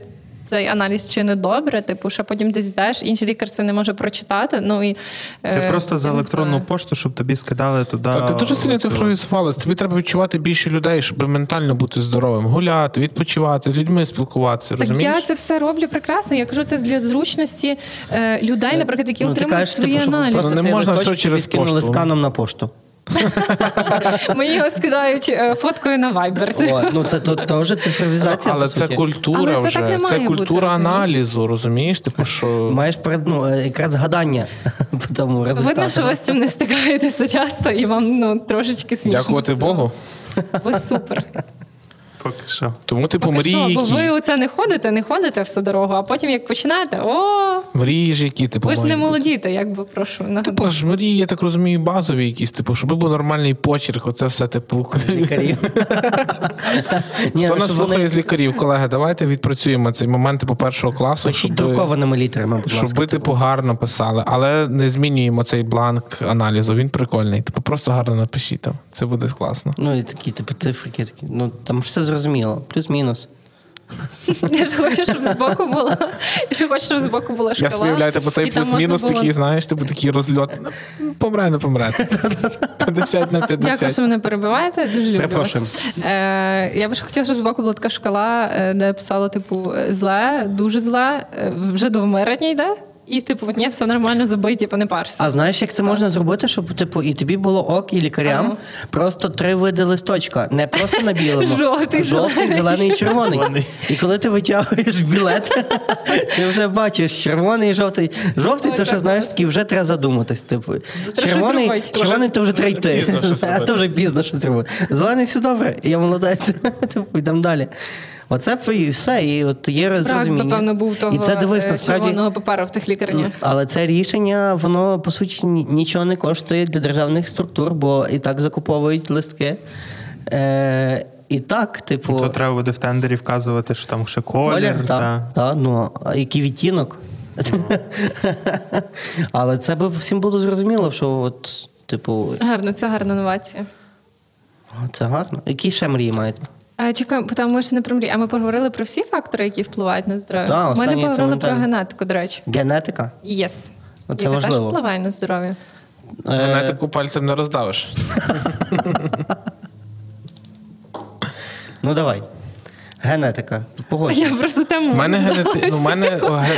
[SPEAKER 2] Цей аналіз чи не добре, типу, ще потім десь йдеш, інший лікар це не може прочитати. Ну і
[SPEAKER 1] Ти
[SPEAKER 2] е,
[SPEAKER 1] просто за електронну пошту, щоб тобі скидали туди.
[SPEAKER 3] Та ти дуже сильно цифровізувалась. Тобі треба відчувати більше людей, щоб ментально бути здоровим, гуляти, відпочивати, з людьми спілкуватися.
[SPEAKER 2] Так
[SPEAKER 3] Розумієш?
[SPEAKER 2] я це все роблю прекрасно. Я кажу, це для зручності е, людей, наприклад, які
[SPEAKER 4] Ну,
[SPEAKER 2] отримують
[SPEAKER 4] кажеш,
[SPEAKER 2] свої
[SPEAKER 4] типу,
[SPEAKER 2] аналізи.
[SPEAKER 3] Ну, не можна все через пошту.
[SPEAKER 4] сканом на пошту.
[SPEAKER 2] Мені його скидають е, фоткою на Viber.
[SPEAKER 4] Ну це теж цифровізація.
[SPEAKER 3] Але це культура вже. це культура аналізу, розумієш? Типу, що
[SPEAKER 4] Маєш перед, ну, е, якраз гадання по тому результату.
[SPEAKER 2] Видно, що ви з цим не стикаєтеся часто, і вам ну трошечки смішно.
[SPEAKER 3] дякувати. Богу.
[SPEAKER 2] Ви супер.
[SPEAKER 1] Поки що.
[SPEAKER 3] Тому, типу,
[SPEAKER 2] Поки що,
[SPEAKER 3] мрії,
[SPEAKER 2] бо ви
[SPEAKER 3] які.
[SPEAKER 2] оце не ходите, не ходите всю дорогу, а потім як починаєте, о,
[SPEAKER 3] Мрії ж які, типу,
[SPEAKER 2] ви ж не молодіте, як би прошу. нагадую.
[SPEAKER 3] Типу ж мрії, я так розумію, базові якісь, типу, щоб був нормальний почерк, оце все, типу.
[SPEAKER 4] лікарів.
[SPEAKER 3] Хто
[SPEAKER 4] ну,
[SPEAKER 3] нас слухає з лікарів, колеги, давайте відпрацюємо цей момент типу першого класу, щоб,
[SPEAKER 4] друкованими літерами, будь
[SPEAKER 3] щоб ви типу гарно писали, але не змінюємо цей бланк аналізу. Він прикольний. Типу, просто гарно напишіть там. Це буде класно.
[SPEAKER 4] Ну, і такі, типу, цифрики, такі. Ну, там ж все зрозуміло. Плюс-мінус.
[SPEAKER 2] Я ж хочу, щоб збоку була. Я ж хочу, щоб збоку була шкала.
[SPEAKER 3] Я собі уявляю, типу, цей плюс-мінус
[SPEAKER 2] було-
[SPEAKER 3] такий, знаєш, типу такий розльот. Помре, не помре. 50 на
[SPEAKER 2] Дякую, що мене перебиваєте. Дуже люблю. Вас. Е, я б ж хотіла, щоб збоку була така шкала, е, де писало, типу, зле, дуже зле, е, вже до вмирання йде. І, типу, ні, все нормально забий, типу, не парся.
[SPEAKER 4] А знаєш, як це можна зробити, щоб типу і тобі було ок, і лікарям
[SPEAKER 2] Ага.
[SPEAKER 4] просто три види листочка, не просто на білому,
[SPEAKER 2] Жовтий,
[SPEAKER 4] жовтий,
[SPEAKER 2] зелений.
[SPEAKER 4] зелений і червоний.
[SPEAKER 1] Червоний.
[SPEAKER 4] І коли ти витягуєш білет, ти вже бачиш червоний і жовтий. Жовтий,
[SPEAKER 2] Ой,
[SPEAKER 4] то що знаєш, такий вже треба задуматись. Типу, червоний, червоний то вже треба йти. А то вже пізно щось робити. Зелений все добре, я молодець. Типу, йдемо далі. Оце і все, і от є
[SPEAKER 2] Брак,
[SPEAKER 4] зрозуміння.
[SPEAKER 2] напевно, був того
[SPEAKER 4] і це дивись,
[SPEAKER 2] е,
[SPEAKER 4] насправді.
[SPEAKER 2] червоного паперу в тих лікарнях.
[SPEAKER 4] Але це рішення, воно по суті нічого не коштує для державних структур, бо і так закуповують листки. Е, і так, типу,
[SPEAKER 1] То треба буде в тендері вказувати, що там ще колір.
[SPEAKER 4] колір,
[SPEAKER 1] та.
[SPEAKER 4] та, та, ну, а який відтінок. Але це би всім було зрозуміло, що от, типу,
[SPEAKER 2] Гарно, це гарна новація.
[SPEAKER 4] це гарно. Які ще мрії маєте?
[SPEAKER 2] А, чекай, бо там ми ще не про мрії. А ми поговорили про всі фактори, які впливають на здоров'я.
[SPEAKER 4] Да,
[SPEAKER 2] ми не
[SPEAKER 4] це
[SPEAKER 2] поговорили про генетику, до речі.
[SPEAKER 4] Генетика?
[SPEAKER 2] Yes.
[SPEAKER 4] Оце
[SPEAKER 2] Яка
[SPEAKER 4] важливо.
[SPEAKER 2] теж впливає на здоров'я.
[SPEAKER 4] Е,
[SPEAKER 3] Генетику пальцем не роздавиш.
[SPEAKER 4] Ну давай. Генетика. Погодь.
[SPEAKER 2] Я просто тему.
[SPEAKER 3] У мене генети... ну, мене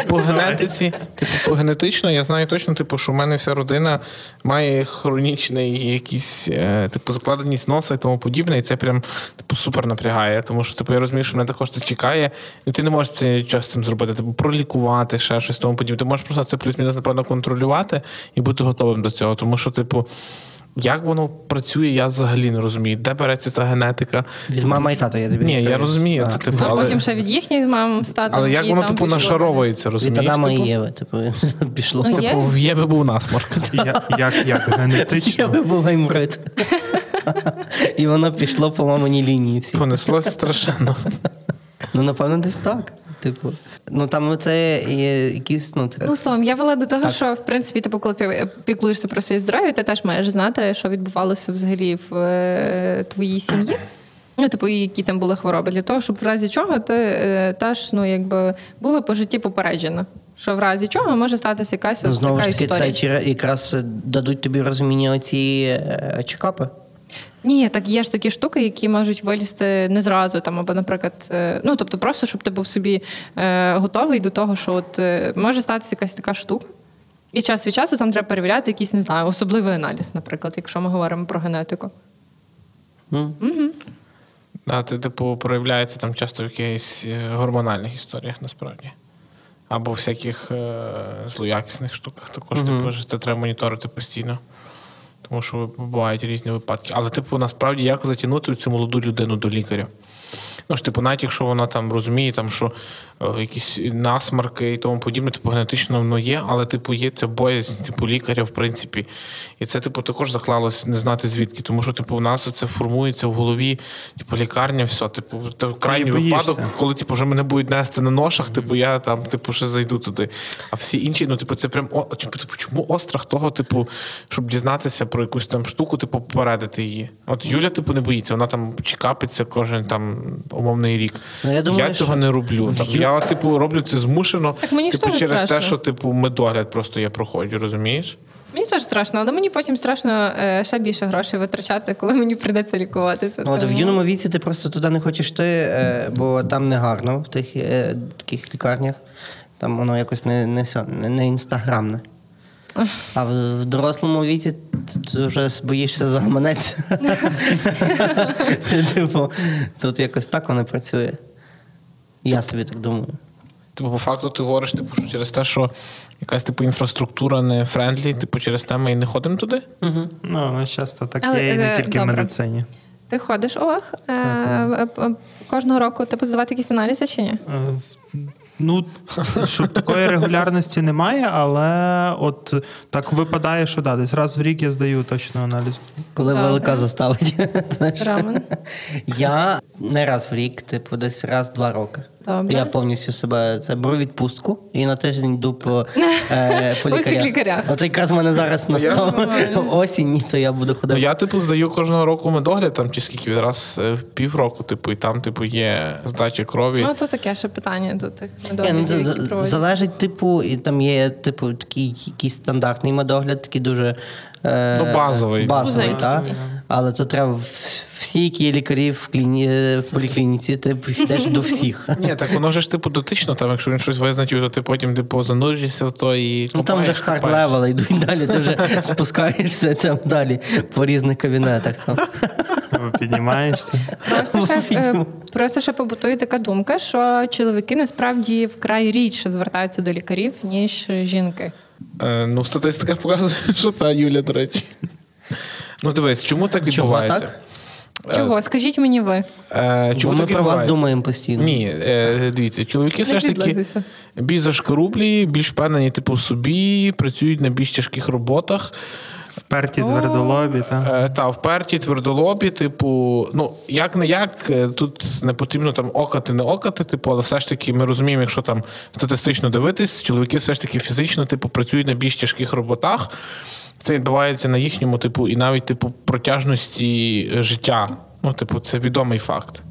[SPEAKER 3] по генетиці, типу, по генетично, я знаю точно, типу, що в мене вся родина має хронічний якийсь, е, типу, закладеність носа і тому подібне, і це прям типу супер напрягає. Тому що типу, я розумію, що мене також це чекає, і ти не можеш це з цим зробити, типу, пролікувати, ще щось тому подібне. Ти можеш просто це плюс-мінус, напевно, контролювати і бути готовим до цього. Тому що, типу. Як воно працює, я взагалі не розумію. Де береться ця генетика?
[SPEAKER 4] Від мами і тата я тобі
[SPEAKER 3] Ні, я розумію.
[SPEAKER 4] А.
[SPEAKER 3] Це типу,
[SPEAKER 2] А
[SPEAKER 3] але,
[SPEAKER 2] потім ще від їхніх мам стати.
[SPEAKER 3] але як воно типу
[SPEAKER 2] пішло.
[SPEAKER 3] нашаровується,
[SPEAKER 4] Від
[SPEAKER 3] розумієш?
[SPEAKER 4] Адама і
[SPEAKER 3] типу?
[SPEAKER 4] Єви, типу, пішло.
[SPEAKER 2] Ну.
[SPEAKER 3] Типу, в Єви був насморк.
[SPEAKER 1] Я- Як, як
[SPEAKER 4] Я
[SPEAKER 1] генетично.
[SPEAKER 4] був гайморит. І воно пішло по маминій лінії всі.
[SPEAKER 3] Понеслось страшенно.
[SPEAKER 4] Ну, напевно, десь так. Типу, ну там це є якісь, ну, це...
[SPEAKER 2] Ну, словом, я вела до того,
[SPEAKER 4] Так.
[SPEAKER 2] що в принципі, типу, коли ти піклуєшся про своє здоров'я, ти теж маєш знати, що відбувалося взагалі в е, твоїй сім'ї. Ну, типу, і які там були хвороби, для того, щоб в разі чого ти е, теж ну, якби була по житті попереджена. Що в разі чого може статися якась
[SPEAKER 4] ну, знову
[SPEAKER 2] така
[SPEAKER 4] ж таки,
[SPEAKER 2] історія.
[SPEAKER 4] це якраз дадуть тобі розуміння оці е, чекапи.
[SPEAKER 2] Ні, так є ж такі штуки, які можуть вилізти не зразу, там, або, наприклад, е, ну тобто, просто щоб ти був собі е, готовий до того, що от е, може статися якась така штука. І час від часу там треба перевіряти якийсь, не знаю, особливий аналіз, наприклад, якщо ми говоримо про генетику.
[SPEAKER 3] Да, ти, типу, проявляється там часто в якихось гормональних історіях насправді. Або в всяких е, злоякісних штуках. Також типу, це треба моніторити постійно. Тому що бувають різні випадки. Але, типу, насправді, як затягнути цю молоду людину до лікаря? Ну ж, типу, навіть якщо вона там розуміє, там, що якісь насмарки і тому подібне, типу, генетично воно є, але типу є ця боязнь, типу, лікаря, в принципі. І це, типу, також заклалось не знати звідки. Тому що, типу, у нас це формується в голові, типу, лікарня, все, типу, це в крайній випадок, коли типу, вже мене будуть нести на ношах, типу, я там, типу, ще зайду туди. А всі інші, ну, типу, це прям о, типу, типу, чому острах того, типу, щоб дізнатися про якусь там штуку, типу, попередити її. От Юля, типу, не боїться, вона там чекапиться кожен там умовний рік.
[SPEAKER 4] Ну, я думаю,
[SPEAKER 3] цього
[SPEAKER 4] що-
[SPEAKER 3] не роблю. Там, я, типу, роблю це змушено,
[SPEAKER 2] Так мені
[SPEAKER 3] типу,
[SPEAKER 2] теж
[SPEAKER 3] через
[SPEAKER 2] страшно.
[SPEAKER 3] те, що типу медогляд просто я проходжу, розумієш?
[SPEAKER 2] Мені теж страшно, але мені потім страшно е, ще більше грошей витрачати, коли мені прийдеться лікуватися.
[SPEAKER 4] От в юному віці ти просто туди не хочеш йти, е, бо там не гарно в тих е, таких лікарнях. Там воно якось не, не, не, не інстаграмне. А в, в дорослому віці ти, ти вже боїшся за гаманець. Типу, тут якось так воно працює. Я собі так думаю.
[SPEAKER 3] Типу, по факту ти говориш, типу, що через те, що якась типу інфраструктура не friendly, типу, через те ми і не ходимо туди.
[SPEAKER 1] Ну, у нас часто так
[SPEAKER 2] Але,
[SPEAKER 1] є, і не
[SPEAKER 2] е,
[SPEAKER 1] тільки в медицині.
[SPEAKER 2] Ти ходиш, Олег, е, е, кожного року типу здавати якісь аналізи чи ні?
[SPEAKER 1] Ну, щоб такої регулярності немає, але от так випадає, що да, десь раз в рік я здаю точно аналіз.
[SPEAKER 4] Коли велика заставить. знаєш.
[SPEAKER 2] Рамен.
[SPEAKER 4] Я не раз в рік, типу, десь раз-два роки.
[SPEAKER 2] Добре.
[SPEAKER 4] Я повністю себе це беру відпустку і на тиждень йду по, е, по лікарях.
[SPEAKER 2] лікарях.
[SPEAKER 4] Якраз в мене зараз настав осінь, то я буду
[SPEAKER 3] Ну,
[SPEAKER 4] ходити.
[SPEAKER 3] я, типу, здаю кожного року медогляд, там чи скільки від раз е, в півроку, типу, і там, типу, є здача крові.
[SPEAKER 2] Ну, то таке ще питання до тих
[SPEAKER 4] ну,
[SPEAKER 2] медоглядів, які проводять.
[SPEAKER 4] залежить, типу, і там є, типу, такий якийсь стандартний медогляд, такий дуже е,
[SPEAKER 3] Ну, базовий.
[SPEAKER 4] базовий
[SPEAKER 2] Вузенький
[SPEAKER 4] та?
[SPEAKER 2] такий.
[SPEAKER 4] Але то треба всі, які є лікарі в, кліні, в поліклініці, ти йдеш до всіх.
[SPEAKER 3] Ні, так воно ж типу дотично, там, якщо він щось визначив, то ти потім типу занурюєшся в то і
[SPEAKER 4] Ну там вже
[SPEAKER 3] hard
[SPEAKER 4] level-и йдуть далі, ти вже спускаєшся там далі по різних кабінетах. Там.
[SPEAKER 1] Піднімаєшся.
[SPEAKER 2] Просто ще, е, просто ще побутує така думка, що чоловіки насправді вкрай рідше звертаються до лікарів, ніж жінки.
[SPEAKER 3] Е, ну, статистика показує, що та Юля, до речі. Ну, дивись, чому так
[SPEAKER 4] Чого
[SPEAKER 3] відбувається?
[SPEAKER 4] так?
[SPEAKER 2] Чого? Скажіть мені ви.
[SPEAKER 3] Е,
[SPEAKER 4] Бо ми про вас думаємо постійно.
[SPEAKER 3] Ні, е, дивіться, чоловіки все ж таки більш зашкорублі, більш впевнені, типу, в собі, працюють на більш тяжких роботах.
[SPEAKER 1] Вперті твердолобі, та.
[SPEAKER 3] Е, Та вперті, твердолобі, типу, ну як не як, е, тут не потрібно там окати, не окати, типу, але все ж таки ми розуміємо, якщо там статистично дивитись, чоловіки все ж таки фізично, типу, працюють на більш тяжких роботах. Це відбувається на їхньому, типу, і навіть типу протяжності життя. Ну, типу, це відомий факт.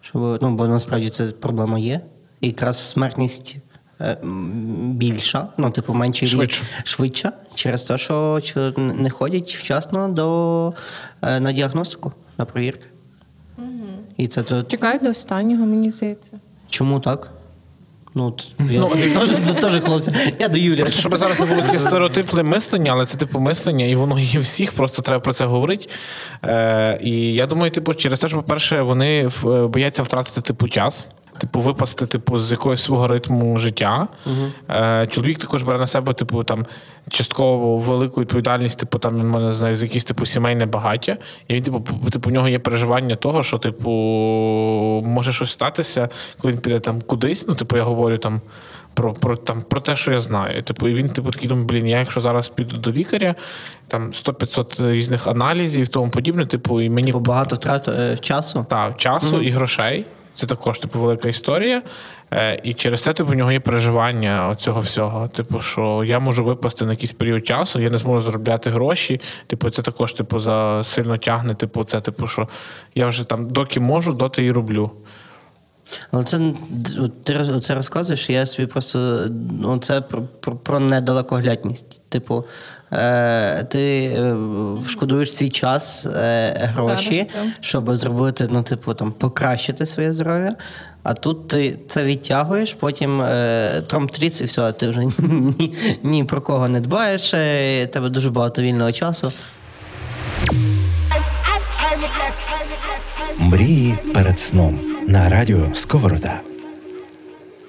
[SPEAKER 4] Щоб, ну, бо насправді це проблема є. І якраз смертність е, більша, ну, типу, менше
[SPEAKER 3] Швидше.
[SPEAKER 4] швидша, через те, що не ходять вчасно до, е, на діагностику, на провірки. І це то,
[SPEAKER 2] Чекають до останнього, мені здається.
[SPEAKER 4] чому так? Ну, я теж, теж хлопці. Я до Юлі.
[SPEAKER 3] Просто щоб зараз не було таке стереотипне мислення, але це типу мислення, і воно є всіх, просто треба про це говорити. Е, і я думаю, типу, через те, що, по-перше, вони бояться втратити типу час. Типу, випасти, типу, з якогось свого ритму життя. Е, чоловік також бере на себе, типу, там частково велику відповідальність, типу, там він мене знає, з якісь типу сімейне багаття. І він, типу, типу, у нього є переживання того, що, типу, може щось статися, коли він піде там кудись. Ну, типу, я говорю там про, про, там, про те, що я знаю. Типу, і він типу, такий думає, блін, я якщо зараз піду до лікаря, там 100-500 різних аналізів і тому подібне, типу, і мені
[SPEAKER 4] Бо багато втрат е, часу.
[SPEAKER 3] та, часу і грошей. Це також типу велика історія. Е, і через це типу, в нього є переживання цього всього. Типу, що я можу випасти на якийсь період часу, я не зможу заробляти гроші. Типу, це також типу, за сильно тягне. Типу, це типу, що я вже там доки можу, доти і роблю.
[SPEAKER 4] Але це ти це розказуєш, я собі просто ну, це про, про, про недалекоглядність. Типу, ти е, шкодуєш свій час, е, гроші, щоб зробити, ну, типу, там, покращити своє здоров'я. А тут ти це відтягуєш, потім е, тромтріс і все, ти вже ні, ні про кого не дбаєш, е, тебе дуже багато вільного часу.
[SPEAKER 5] Мрії перед сном на радіо Сковорода.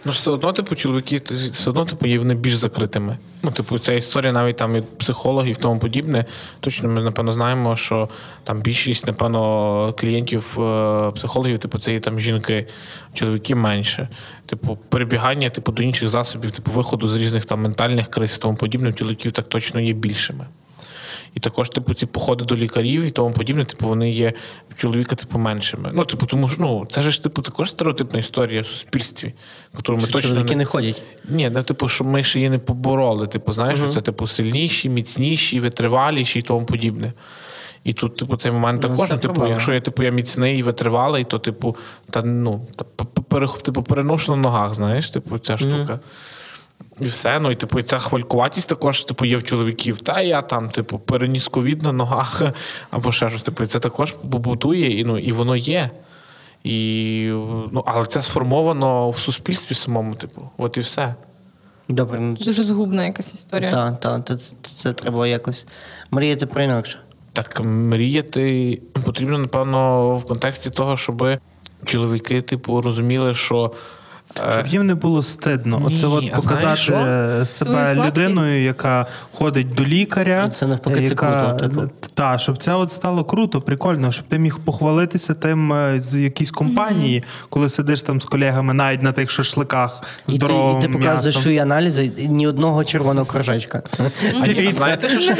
[SPEAKER 3] Ну все одно, типу, чоловіки все одно типу, є вони більш закритими. Ну, типу, ця історія навіть там і психологів і тому подібне. Точно ми напевно знаємо, що там більшість, напевно, клієнтів е, психологів, типу, це є там жінки, чоловіки менше. Типу, перебігання, типу, до інших засобів, типу, виходу з різних там ментальних криз і тому подібне, чоловіків так точно є більшими. І також, типу, ці походи до лікарів і тому подібне, типу, вони є чоловіка, типу, меншими. Ну, типу, тому що ну, це ж типу також стереотипна історія в суспільстві, яку ми
[SPEAKER 4] Що
[SPEAKER 3] точно
[SPEAKER 4] чоловіки
[SPEAKER 3] не...
[SPEAKER 4] не ходять.
[SPEAKER 3] Ні, ну, типу, що ми ще її не побороли. Типу, знаєш, що це типу сильніші, міцніші, витриваліші і тому подібне. І тут, типу, цей момент
[SPEAKER 4] Ну,
[SPEAKER 3] також,
[SPEAKER 4] це
[SPEAKER 3] ну, типу, якщо я типу, я міцний і витривалий, то типу, та ну та, типу, переношу на ногах, знаєш, типу, ця штука. І все, ну і типу, і ця хвалькуватість також типу, є в чоловіків. Та я там, типу, переніс ковід на ногах або ще щось. Типу, і це також побутує, і, ну, і воно є. І, ну, але це сформовано в суспільстві самому, типу, от і все.
[SPEAKER 4] Добре, ну
[SPEAKER 2] Дуже згубна якась історія.
[SPEAKER 4] так, так, це, це, це треба якось мріяти про інакше.
[SPEAKER 3] Так мріяти потрібно, напевно, в контексті того, щоб чоловіки, типу, розуміли, що. Е,
[SPEAKER 1] Щоб їм не було стидно.
[SPEAKER 3] Ні,
[SPEAKER 1] Оце от показати себе людиною, яка ходить до лікаря.
[SPEAKER 4] Це навпаки, це
[SPEAKER 1] яка,
[SPEAKER 4] круто, типу.
[SPEAKER 1] Та, щоб це от стало круто, прикольно, щоб ти міг похвалитися тим е, з якійсь компанії, коли сидиш там з колегами навіть на тих шашликах з
[SPEAKER 4] І ти, і ти показуєш свої аналізи, і ні одного червоного кружечка.
[SPEAKER 3] а ні, а знаєте, що ж?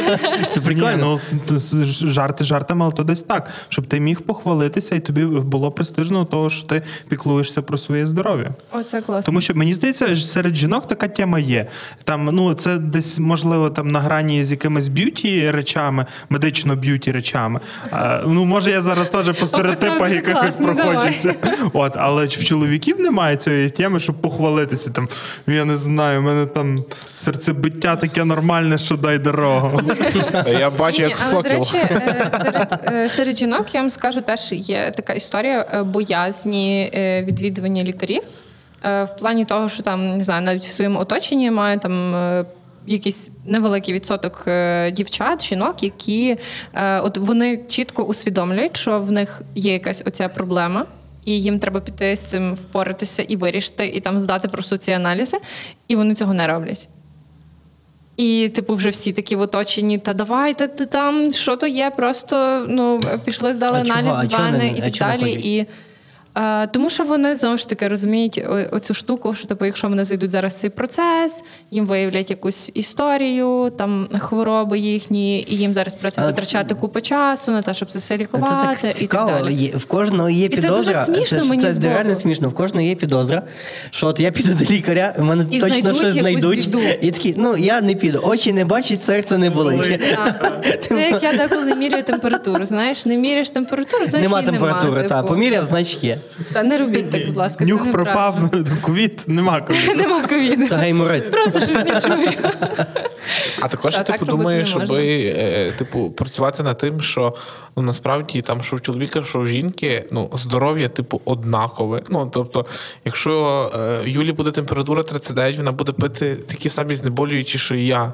[SPEAKER 4] Це прикольно.
[SPEAKER 1] Ну жарти жартами, але то десь так, щоб ти міг похвалитися, і тобі було престижно того, що ти піклуєшся про своє здоров'я.
[SPEAKER 2] Оце класно.
[SPEAKER 1] Тому що мені здається, серед жінок така тема є. Там, ну, це десь можливо там на грані з якимись б'юті речами, медично б'юті речами. А, ну, може, я зараз теж по стереотипах якихось проходжуся. От, але в чоловіків немає цієї теми, щоб похвалитися. Там, я не знаю, у мене там серцебиття таке нормальне, що дай дорогу.
[SPEAKER 3] Я бачу, як
[SPEAKER 2] до
[SPEAKER 3] сокіл.
[SPEAKER 2] речі, е, серед, е, серед жінок я вам скажу, теж є така історія е, боязні е, відвідування лікарів. Е, В плані того, що там не знаю, навіть в своєму оточенні маю там. е, Якийсь невеликий відсоток е, дівчат, жінок, які от вони чітко усвідомлюють, що в них є якась оця проблема, і їм треба піти з цим впоратися і вирішити, і там здати просто ці аналізи, і вони цього не роблять. І, типу, вже всі такі в оточенні, та давайте ти там, що то є, просто ну, пішли, здали
[SPEAKER 4] А чого?
[SPEAKER 2] аналіз
[SPEAKER 4] А
[SPEAKER 2] з
[SPEAKER 4] чого
[SPEAKER 2] вани і так далі. І, е, тому що вони знову ж таки розуміють оцю штуку, що типу, якщо вони зайдуть зараз в цей процес, їм виявлять якусь історію, там хвороби їхні, і їм зараз
[SPEAKER 4] Але
[SPEAKER 2] витрачати купу часу на те, щоб це все
[SPEAKER 4] Це
[SPEAKER 2] лікувати
[SPEAKER 4] так
[SPEAKER 2] і
[SPEAKER 4] цікаво.
[SPEAKER 2] так далі.
[SPEAKER 4] Є, в кожного є
[SPEAKER 2] І це дуже смішно
[SPEAKER 4] це,
[SPEAKER 2] мені
[SPEAKER 4] це
[SPEAKER 2] збоку.
[SPEAKER 4] реально смішно. В кожного є підозра, що от я піду до лікаря, в мене
[SPEAKER 2] І
[SPEAKER 4] точно
[SPEAKER 2] знайдуть
[SPEAKER 4] щось знайдуть.
[SPEAKER 2] біду.
[SPEAKER 4] І такі, ну я не піду. Очі не бачать, серце не болить.
[SPEAKER 2] Це як я деколи міряю температуру. Знаєш, не міряєш температуру, значить
[SPEAKER 4] Нема температури, та
[SPEAKER 2] типу.
[SPEAKER 4] поміряв, значить є.
[SPEAKER 2] Та не робіть так, будь ласка.
[SPEAKER 1] Нюх пропав, ковід, нема ковіду.
[SPEAKER 2] Нема ковіду.
[SPEAKER 4] Та гейморит.
[SPEAKER 2] Просто щось не чую.
[SPEAKER 3] А також типу думаю, щоб е, типу працювати над тим, що ну насправді там що в чоловіка, що в жінки, ну здоров'я, типу, однакове. Ну тобто, якщо е, Юлі буде температура 39, вона буде пити такі самі знеболюючі, що і я.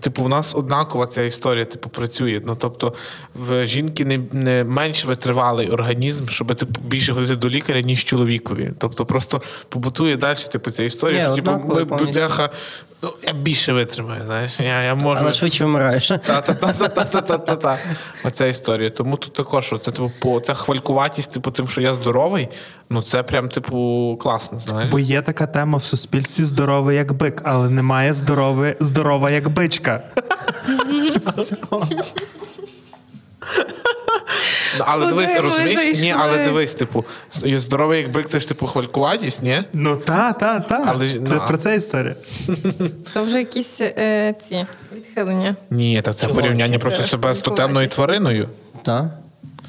[SPEAKER 3] Типу, в нас однакова ця історія, типу, працює. Ну тобто, в жінки не, не менш витривалий організм, щоб типу більше ходити до лікаря, ніж чоловікові. Тобто, просто побутує далі, типу, ця історія,
[SPEAKER 4] Ні,
[SPEAKER 3] що типу, ми бляха, ну я більше витримаю. Знаєш, я, я можу.
[SPEAKER 4] Але швидше вмираєш.
[SPEAKER 3] Та-та-та-та-та-та-та. Оця історія. Тому тут також це типу по ця хвалькуватість, типу, тим, що я здоровий. Ну це прям, типу, класно, знаєш.
[SPEAKER 1] Бо є така тема в суспільстві здоровий як бик, але немає здорове, здорова як бичка.
[SPEAKER 3] Ну, Але
[SPEAKER 2] Куди
[SPEAKER 3] дивись,
[SPEAKER 2] ми
[SPEAKER 3] розумієш? Ні,
[SPEAKER 2] зайшли?
[SPEAKER 3] але дивись, типу, здоровий як бик, це ж типу хвалькуватість, ні?
[SPEAKER 1] Ну та, та, та.
[SPEAKER 3] Але ж-
[SPEAKER 1] Це
[SPEAKER 3] ну, а-
[SPEAKER 1] про це історія.
[SPEAKER 2] То вже якісь е, ці відхилення.
[SPEAKER 3] Ні, так це порівняння просто себе з тотемною твариною.
[SPEAKER 4] Так.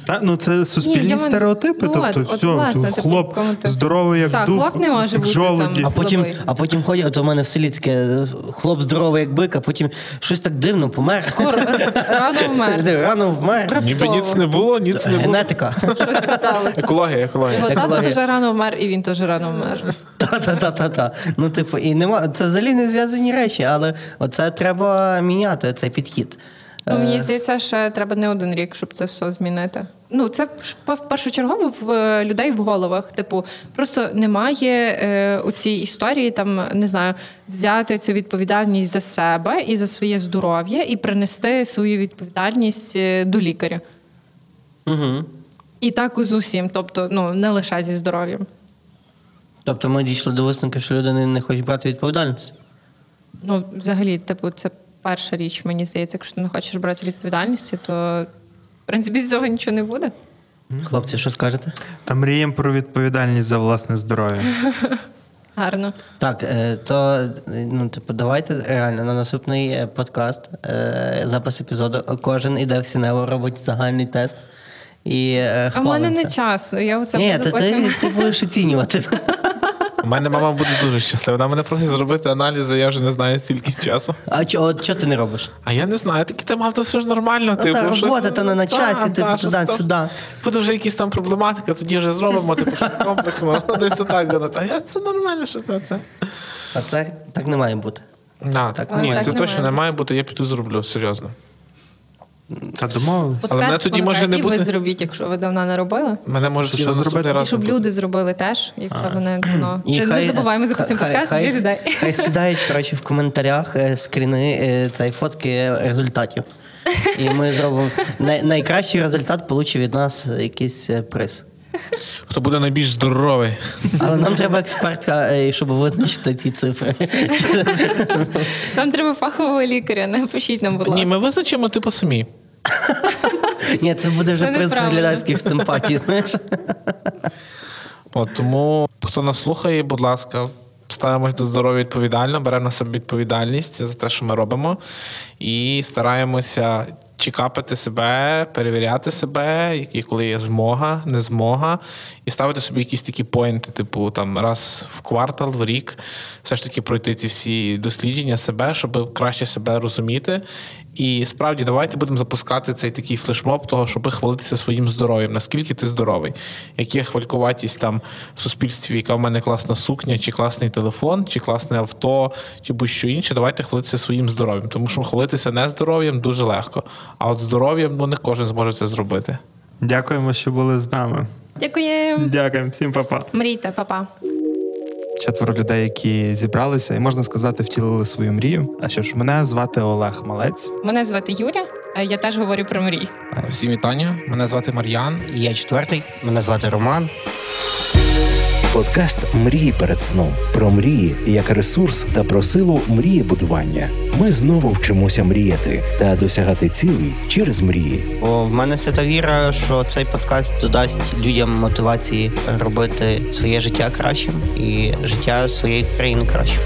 [SPEAKER 1] Та, ну це суспільні
[SPEAKER 2] Ні, я ман-
[SPEAKER 1] стереотипи.
[SPEAKER 2] Ну,
[SPEAKER 1] тобто,
[SPEAKER 2] от, от,
[SPEAKER 1] все,
[SPEAKER 2] власне, типу,
[SPEAKER 1] хлоп
[SPEAKER 2] кому ти-
[SPEAKER 1] здоровий як
[SPEAKER 2] Так,
[SPEAKER 1] дуб,
[SPEAKER 2] хлоп не може
[SPEAKER 1] як
[SPEAKER 2] бути
[SPEAKER 1] жолуді.
[SPEAKER 2] там.
[SPEAKER 4] А потім,
[SPEAKER 2] Слабий.
[SPEAKER 4] а потім ходять, от у мене в селі таке хлоп здоровий, як бик, а потім щось так дивно помер.
[SPEAKER 2] Скоро е, рано вмер.
[SPEAKER 4] Рано вмер.
[SPEAKER 3] Ніби ніц не було, ніц не було.
[SPEAKER 4] Генетика.
[SPEAKER 2] Щось сталося.
[SPEAKER 3] Екологія, екологія.
[SPEAKER 2] Його тато
[SPEAKER 4] Екологія.
[SPEAKER 2] теж рано вмер, і він теж рано вмер.
[SPEAKER 4] Та-та-та-та-та. Ну, типу, і нема. Це взагалі не зв'язані речі, але оце треба міняти, цей підхід.
[SPEAKER 2] Ну,
[SPEAKER 4] Е,
[SPEAKER 2] мені здається, що треба не один рік, щоб це все змінити. Ну, це в першочергово в е, людей в головах. Типу, просто немає е, у цій історії там, не знаю, взяти цю відповідальність за себе і за своє здоров'я, і принести свою відповідальність е, до лікаря.
[SPEAKER 4] Угу.
[SPEAKER 2] І так з усім, тобто, ну не лише зі здоров'ям.
[SPEAKER 4] Тобто ми дійшли до висновку, що люди не, не хочуть брати відповідальність.
[SPEAKER 2] Ну, взагалі, типу, це перша річ, мені здається, якщо ти не хочеш брати відповідальності, то в принципі з цього нічого не буде.
[SPEAKER 4] Хлопці, що скажете?
[SPEAKER 1] Та мріємо про відповідальність за власне здоров'я.
[SPEAKER 2] Гарно.
[SPEAKER 4] Так, е, то ну, типу, давайте реально на наступний е, подкаст, е, запис епізоду, кожен іде в Сінево, робить загальний тест. І е,
[SPEAKER 2] А в мене не час. Я оце
[SPEAKER 4] Ні,
[SPEAKER 2] буду
[SPEAKER 4] то
[SPEAKER 2] потім.
[SPEAKER 4] ти, ти будеш оцінювати.
[SPEAKER 3] У мене мама буде дуже щаслива. Вона мене просить зробити аналізи, я вже не знаю стільки часу.
[SPEAKER 4] А чого ти не робиш?
[SPEAKER 3] А я не знаю, такі ти мав, то все ж нормально.
[SPEAKER 4] Ну,
[SPEAKER 3] типу,
[SPEAKER 4] та
[SPEAKER 3] щось-
[SPEAKER 4] робота то не на часі,
[SPEAKER 3] та,
[SPEAKER 4] типу, туди-сюди.
[SPEAKER 3] Буде вже якісь там проблематика, тоді вже зробимо, типу, комплексно. Десь отак. воно. Та я це нормально, що це. це.
[SPEAKER 4] А це так не має бути.
[SPEAKER 3] Да, так.
[SPEAKER 2] А,
[SPEAKER 3] Ні,
[SPEAKER 2] так
[SPEAKER 3] це
[SPEAKER 2] не
[SPEAKER 3] точно
[SPEAKER 2] має
[SPEAKER 3] не має бути, я піду зроблю, серйозно.
[SPEAKER 1] Та домовились.
[SPEAKER 3] Але мене тоді може не бути-
[SPEAKER 2] ви зробіть, якщо ви давно не робили.
[SPEAKER 3] Мене може
[SPEAKER 1] Що зробити?
[SPEAKER 3] раз.
[SPEAKER 2] І щоб люди зробили теж, якщо вони давно.
[SPEAKER 4] І
[SPEAKER 2] не забуваємо запустимо
[SPEAKER 4] хай-
[SPEAKER 2] подкаст
[SPEAKER 4] хай,
[SPEAKER 2] людей.
[SPEAKER 4] Хай скидають коротше, в коментарях е, скріни е, цієї фотки результатів. І ми зробимо най, найкращий результат получить від нас якийсь е, приз.
[SPEAKER 3] Хто буде найбільш здоровий.
[SPEAKER 4] Але нам треба експертка, щоб визначити ці цифри.
[SPEAKER 2] Нам треба фахового лікаря, напишіть нам, будь ласка.
[SPEAKER 3] Ні, ми визначимо типу самі.
[SPEAKER 4] Ні, це буде вже
[SPEAKER 2] неправильно.
[SPEAKER 4] глядацьких симпатій, знаєш.
[SPEAKER 3] От тому, хто нас слухає, будь ласка, ставимось до здоров'я відповідально, беремо на себе відповідальність за те, що ми робимо, і стараємося чекапити себе, перевіряти себе, які коли є змога, не змога, і ставити собі якісь такі поінти, типу там раз в квартал, в рік, все ж таки пройти ці всі дослідження себе, щоб краще себе розуміти. І справді давайте будемо запускати цей такий флешмоб того, щоб хвалитися своїм здоров'ям. Наскільки ти здоровий? Яка хвалькуватість там в суспільстві, яка в мене класна сукня, чи класний телефон, чи класне авто, чи будь-що інше. Давайте хвалитися своїм здоров'ям. Тому що хвалитися не здоров'ям дуже легко. А от здоров'ям ну, не кожен зможе це зробити.
[SPEAKER 1] Дякуємо, що були з нами.
[SPEAKER 2] Дякуємо.
[SPEAKER 1] Дякуємо, всім па-па.
[SPEAKER 2] Мрійте, папа.
[SPEAKER 1] Четверо людей, які зібралися, і можна сказати, втілили свою мрію. А що ж, мене звати Олег Малець.
[SPEAKER 2] Мене звати Юля. Я теж говорю про мрії.
[SPEAKER 3] Всім вітання. Мене звати Мар'ян.
[SPEAKER 4] Я четвертий, мене звати Роман.
[SPEAKER 5] Подкаст Мрії перед сном про мрії як ресурс та про силу мрієбудування. Ми знову вчимося мріяти та досягати цілей через мрії.
[SPEAKER 4] Бо в мене свята віра, що цей подкаст додасть людям мотивації робити своє життя кращим і життя своєї країни кращим.